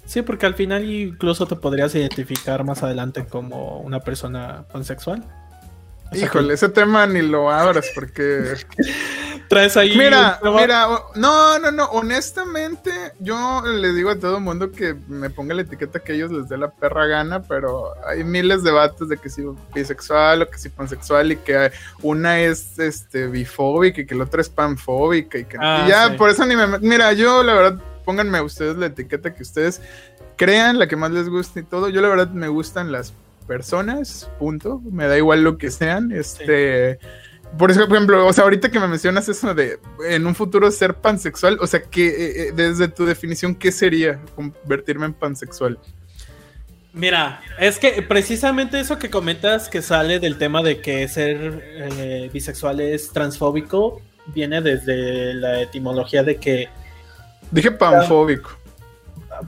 Sí, porque al final incluso te podrías identificar más adelante como una persona pansexual. Híjole, ese tema ni lo abras porque. Traes ahí. Mira, mira, no, no, no. Honestamente, yo le digo a todo el mundo que me ponga la etiqueta que ellos les dé la perra gana, pero hay miles de debates de que si bisexual o que si pansexual y que una es este bifóbica y que la otra es panfóbica y que ah, ya, por eso ni me. Mira, yo la verdad, pónganme ustedes la etiqueta que ustedes crean, la que más les guste y todo. Yo la verdad me gustan las personas, punto. Me da igual lo que sean. Este. por eso, por ejemplo, o sea, ahorita que me mencionas eso de en un futuro ser pansexual, o sea, que eh, eh, desde tu definición, ¿qué sería convertirme en pansexual? Mira, es que precisamente eso que comentas que sale del tema de que ser eh, bisexual es transfóbico, viene desde la etimología de que... Dije panfóbico.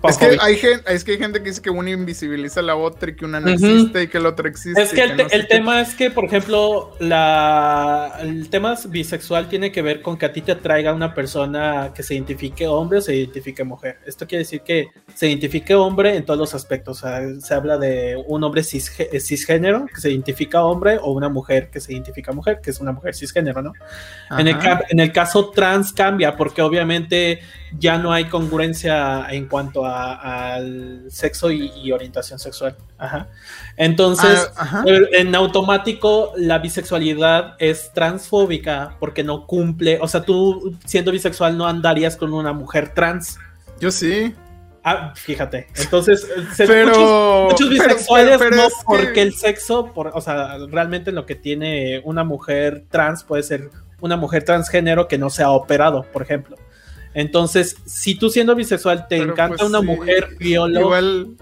Es que, hay gente, es que hay gente que dice que una invisibiliza a la otra y que una no existe y que la otra existe. Es que el, tema es que, por ejemplo, la, el tema bisexual tiene que ver con que a ti te atraiga una persona que se identifique hombre o se identifique mujer. Esto quiere decir que se identifique hombre en todos los aspectos. O sea, se habla de un hombre cisgénero que se identifica hombre o una mujer que se identifica mujer, que es una mujer cisgénero, ¿no? En el, en el caso trans cambia porque obviamente ya no hay congruencia en cuanto al sexo y, orientación sexual. Entonces, ah, en automático, la bisexualidad es transfóbica porque no cumple. O sea, tú siendo bisexual no andarías con una mujer trans. Yo sí. Ah, fíjate. Entonces, muchos, bisexuales no porque el sexo, por, o sea, realmente lo que tiene una mujer trans puede ser una mujer transgénero que no se ha operado, por ejemplo. Entonces, si tú siendo bisexual te encanta pues una mujer bióloga, igual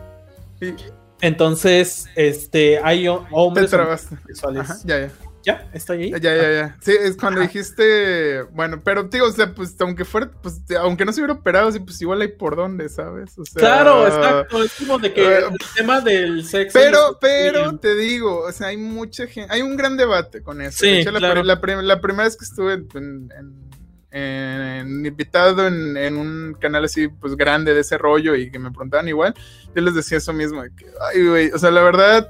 entonces este hay hombres bisexuales. ya, ya. ¿Ya? ¿Estoy ahí? Ya, ya, ya. Sí, es cuando dijiste, bueno, pero tío, o sea, pues aunque fuera, pues aunque no se hubiera operado, sí, pues igual hay por dónde, ¿sabes? O sea, claro, exacto, es como de que eh, el tema del sexo. Pero, pero te digo, o sea, hay mucha gente, hay un gran debate con eso. Sí, claro. la, primera vez que estuve en en, invitado en, un canal así, pues grande de ese rollo y que me preguntaban igual, yo les decía eso mismo, que, ay, güey, o sea, la verdad,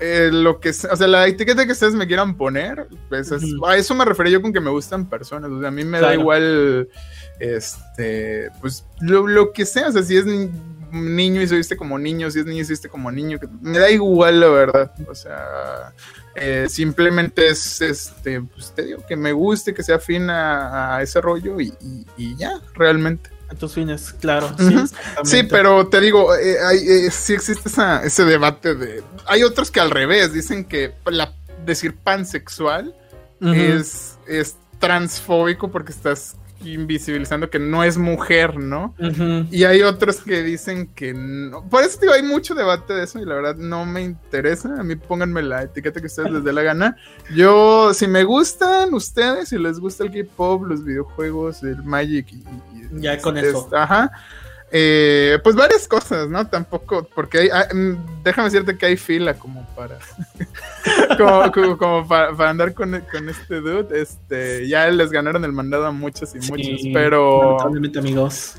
eh, lo que, o sea, la etiqueta que ustedes me quieran poner, pues a eso me refería yo con que me gustan personas, o sea, a mí me da igual, este, pues lo, que sea, o sea, si es niño y se viste como niño, si es niño y se viste como niño, me da igual, la verdad, o sea eh, simplemente es, este, pues te digo, que me guste, que sea afín a, ese rollo y, ya, realmente. A tus fines, claro. Sí, pero te digo, eh, eh, sí existe ese debate de... Hay otros que al revés, dicen que la, decir pansexual es, es transfóbico porque estás invisibilizando que no es mujer, ¿no? Y hay otros que dicen que no. Por eso digo, hay mucho debate de eso y la verdad no me interesa. A mí pónganme la etiqueta que ustedes les dé la gana. Yo, si me gustan ustedes, si les gusta el K-pop, los videojuegos, el Magic y, ya con eso. Ajá. Eh, pues varias cosas, ¿no? Tampoco, porque hay, ah, mm, déjame decirte que hay fila como para, como, para, andar con, este dude. Este, ya les ganaron el mandado a muchos y muchos, pero... amigos.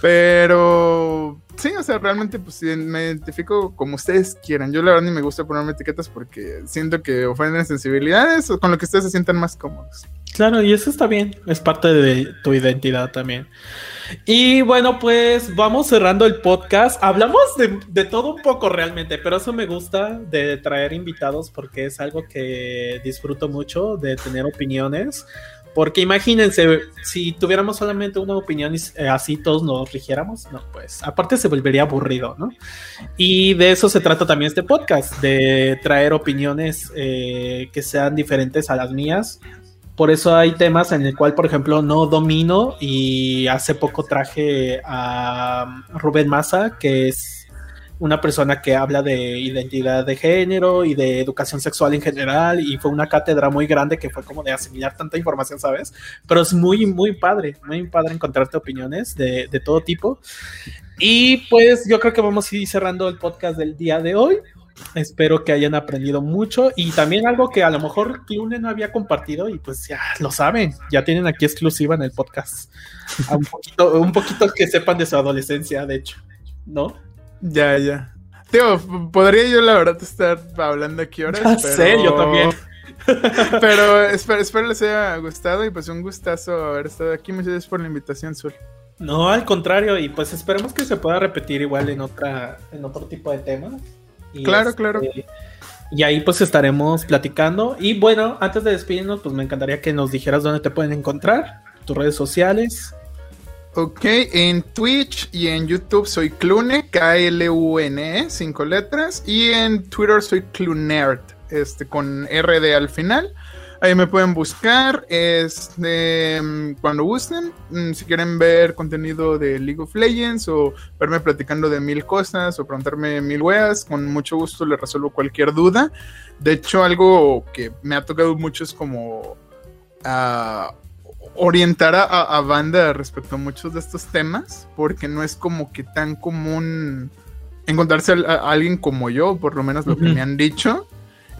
Pero sí, o sea, realmente pues me identifico como ustedes quieran. Yo la verdad ni me gusta ponerme etiquetas porque siento que ofenden sensibilidades o con lo que ustedes se sientan más cómodos. Claro, y eso está bien, es parte de tu identidad también. Y bueno, pues vamos cerrando el podcast. Hablamos de, todo un poco realmente, pero eso me gusta de traer invitados porque es algo que disfruto mucho, de tener opiniones. Porque imagínense, si tuviéramos solamente una opinión y eh, así todos nos rigiéramos, no, pues aparte se volvería aburrido, ¿no? Y de eso se trata también este podcast, de traer opiniones eh, que sean diferentes a las mías, por eso hay temas en el cual, por ejemplo, no domino y hace poco traje a Rubén Massa, que es una persona que habla de identidad de género y de educación sexual en general y fue una cátedra muy grande que fue como de asimilar tanta información, ¿sabes? Pero es muy, muy padre, muy padre encontrarte opiniones de, de todo tipo. Y pues yo creo que vamos a ir cerrando el podcast del día de hoy. Espero que hayan aprendido mucho y también algo que a lo mejor Clune no había compartido y pues ya lo saben, ya tienen aquí exclusiva en el podcast. un, poquito, un poquito que sepan de su adolescencia, de hecho, ¿no? Ya, ya. Tío, podría yo la verdad estar hablando aquí ahora. Ya pero... yo también. pero espero, espero, les haya gustado y pues un gustazo haber estado aquí. Muchas gracias por la invitación, Sur. No, al contrario, y pues esperemos que se pueda repetir igual en otra, en otro tipo de temas claro, claro. Este, y ahí pues estaremos platicando. Y bueno, antes de despedirnos, pues me encantaría que nos dijeras dónde te pueden encontrar, tus redes sociales. Ok, en Twitch y en YouTube soy Clune, K-L-U-N-E, cinco letras. Y en Twitter soy Clunert, este, con RD al final. Ahí me pueden buscar este, cuando gusten. Mm, si quieren ver contenido de League of Legends o verme platicando de mil cosas o preguntarme mil weas, con mucho gusto les resuelvo cualquier duda. De hecho, algo que me ha tocado mucho es como uh, orientar a, banda respecto a muchos de estos temas, porque no es como que tan común encontrarse a, alguien como yo, por lo menos lo que me han dicho.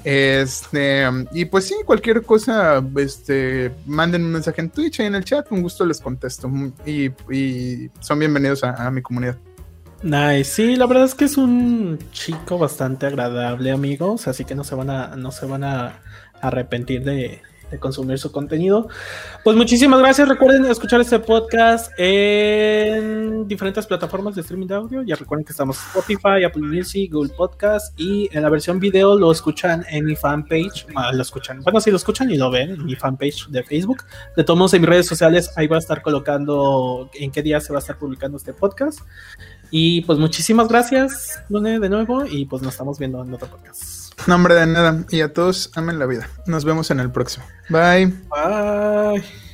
Este, y pues sí, cualquier cosa, este, manden un mensaje en Twitch y en el chat, con gusto les contesto. Y, son bienvenidos a, mi comunidad. Nice, sí, la verdad es que es un chico bastante agradable, amigos, así que no se van a, no se van a arrepentir de, de consumir su contenido. Pues muchísimas gracias. Recuerden escuchar este podcast en diferentes plataformas de streaming de audio. Ya recuerden que estamos en Spotify, Apple Music, Google Podcast y en la versión video lo escuchan en mi fanpage. Ah, lo escuchan, bueno, si lo escuchan y lo ven en mi fanpage de Facebook. De todos modos, en mis redes sociales ahí va a estar colocando en qué día se va a estar publicando este podcast. Y pues muchísimas gracias, Lune, de nuevo. Y pues nos estamos viendo en otro podcast. Nombre de nada. Y a todos amen la vida. Nos vemos en el próximo. Bye. Bye.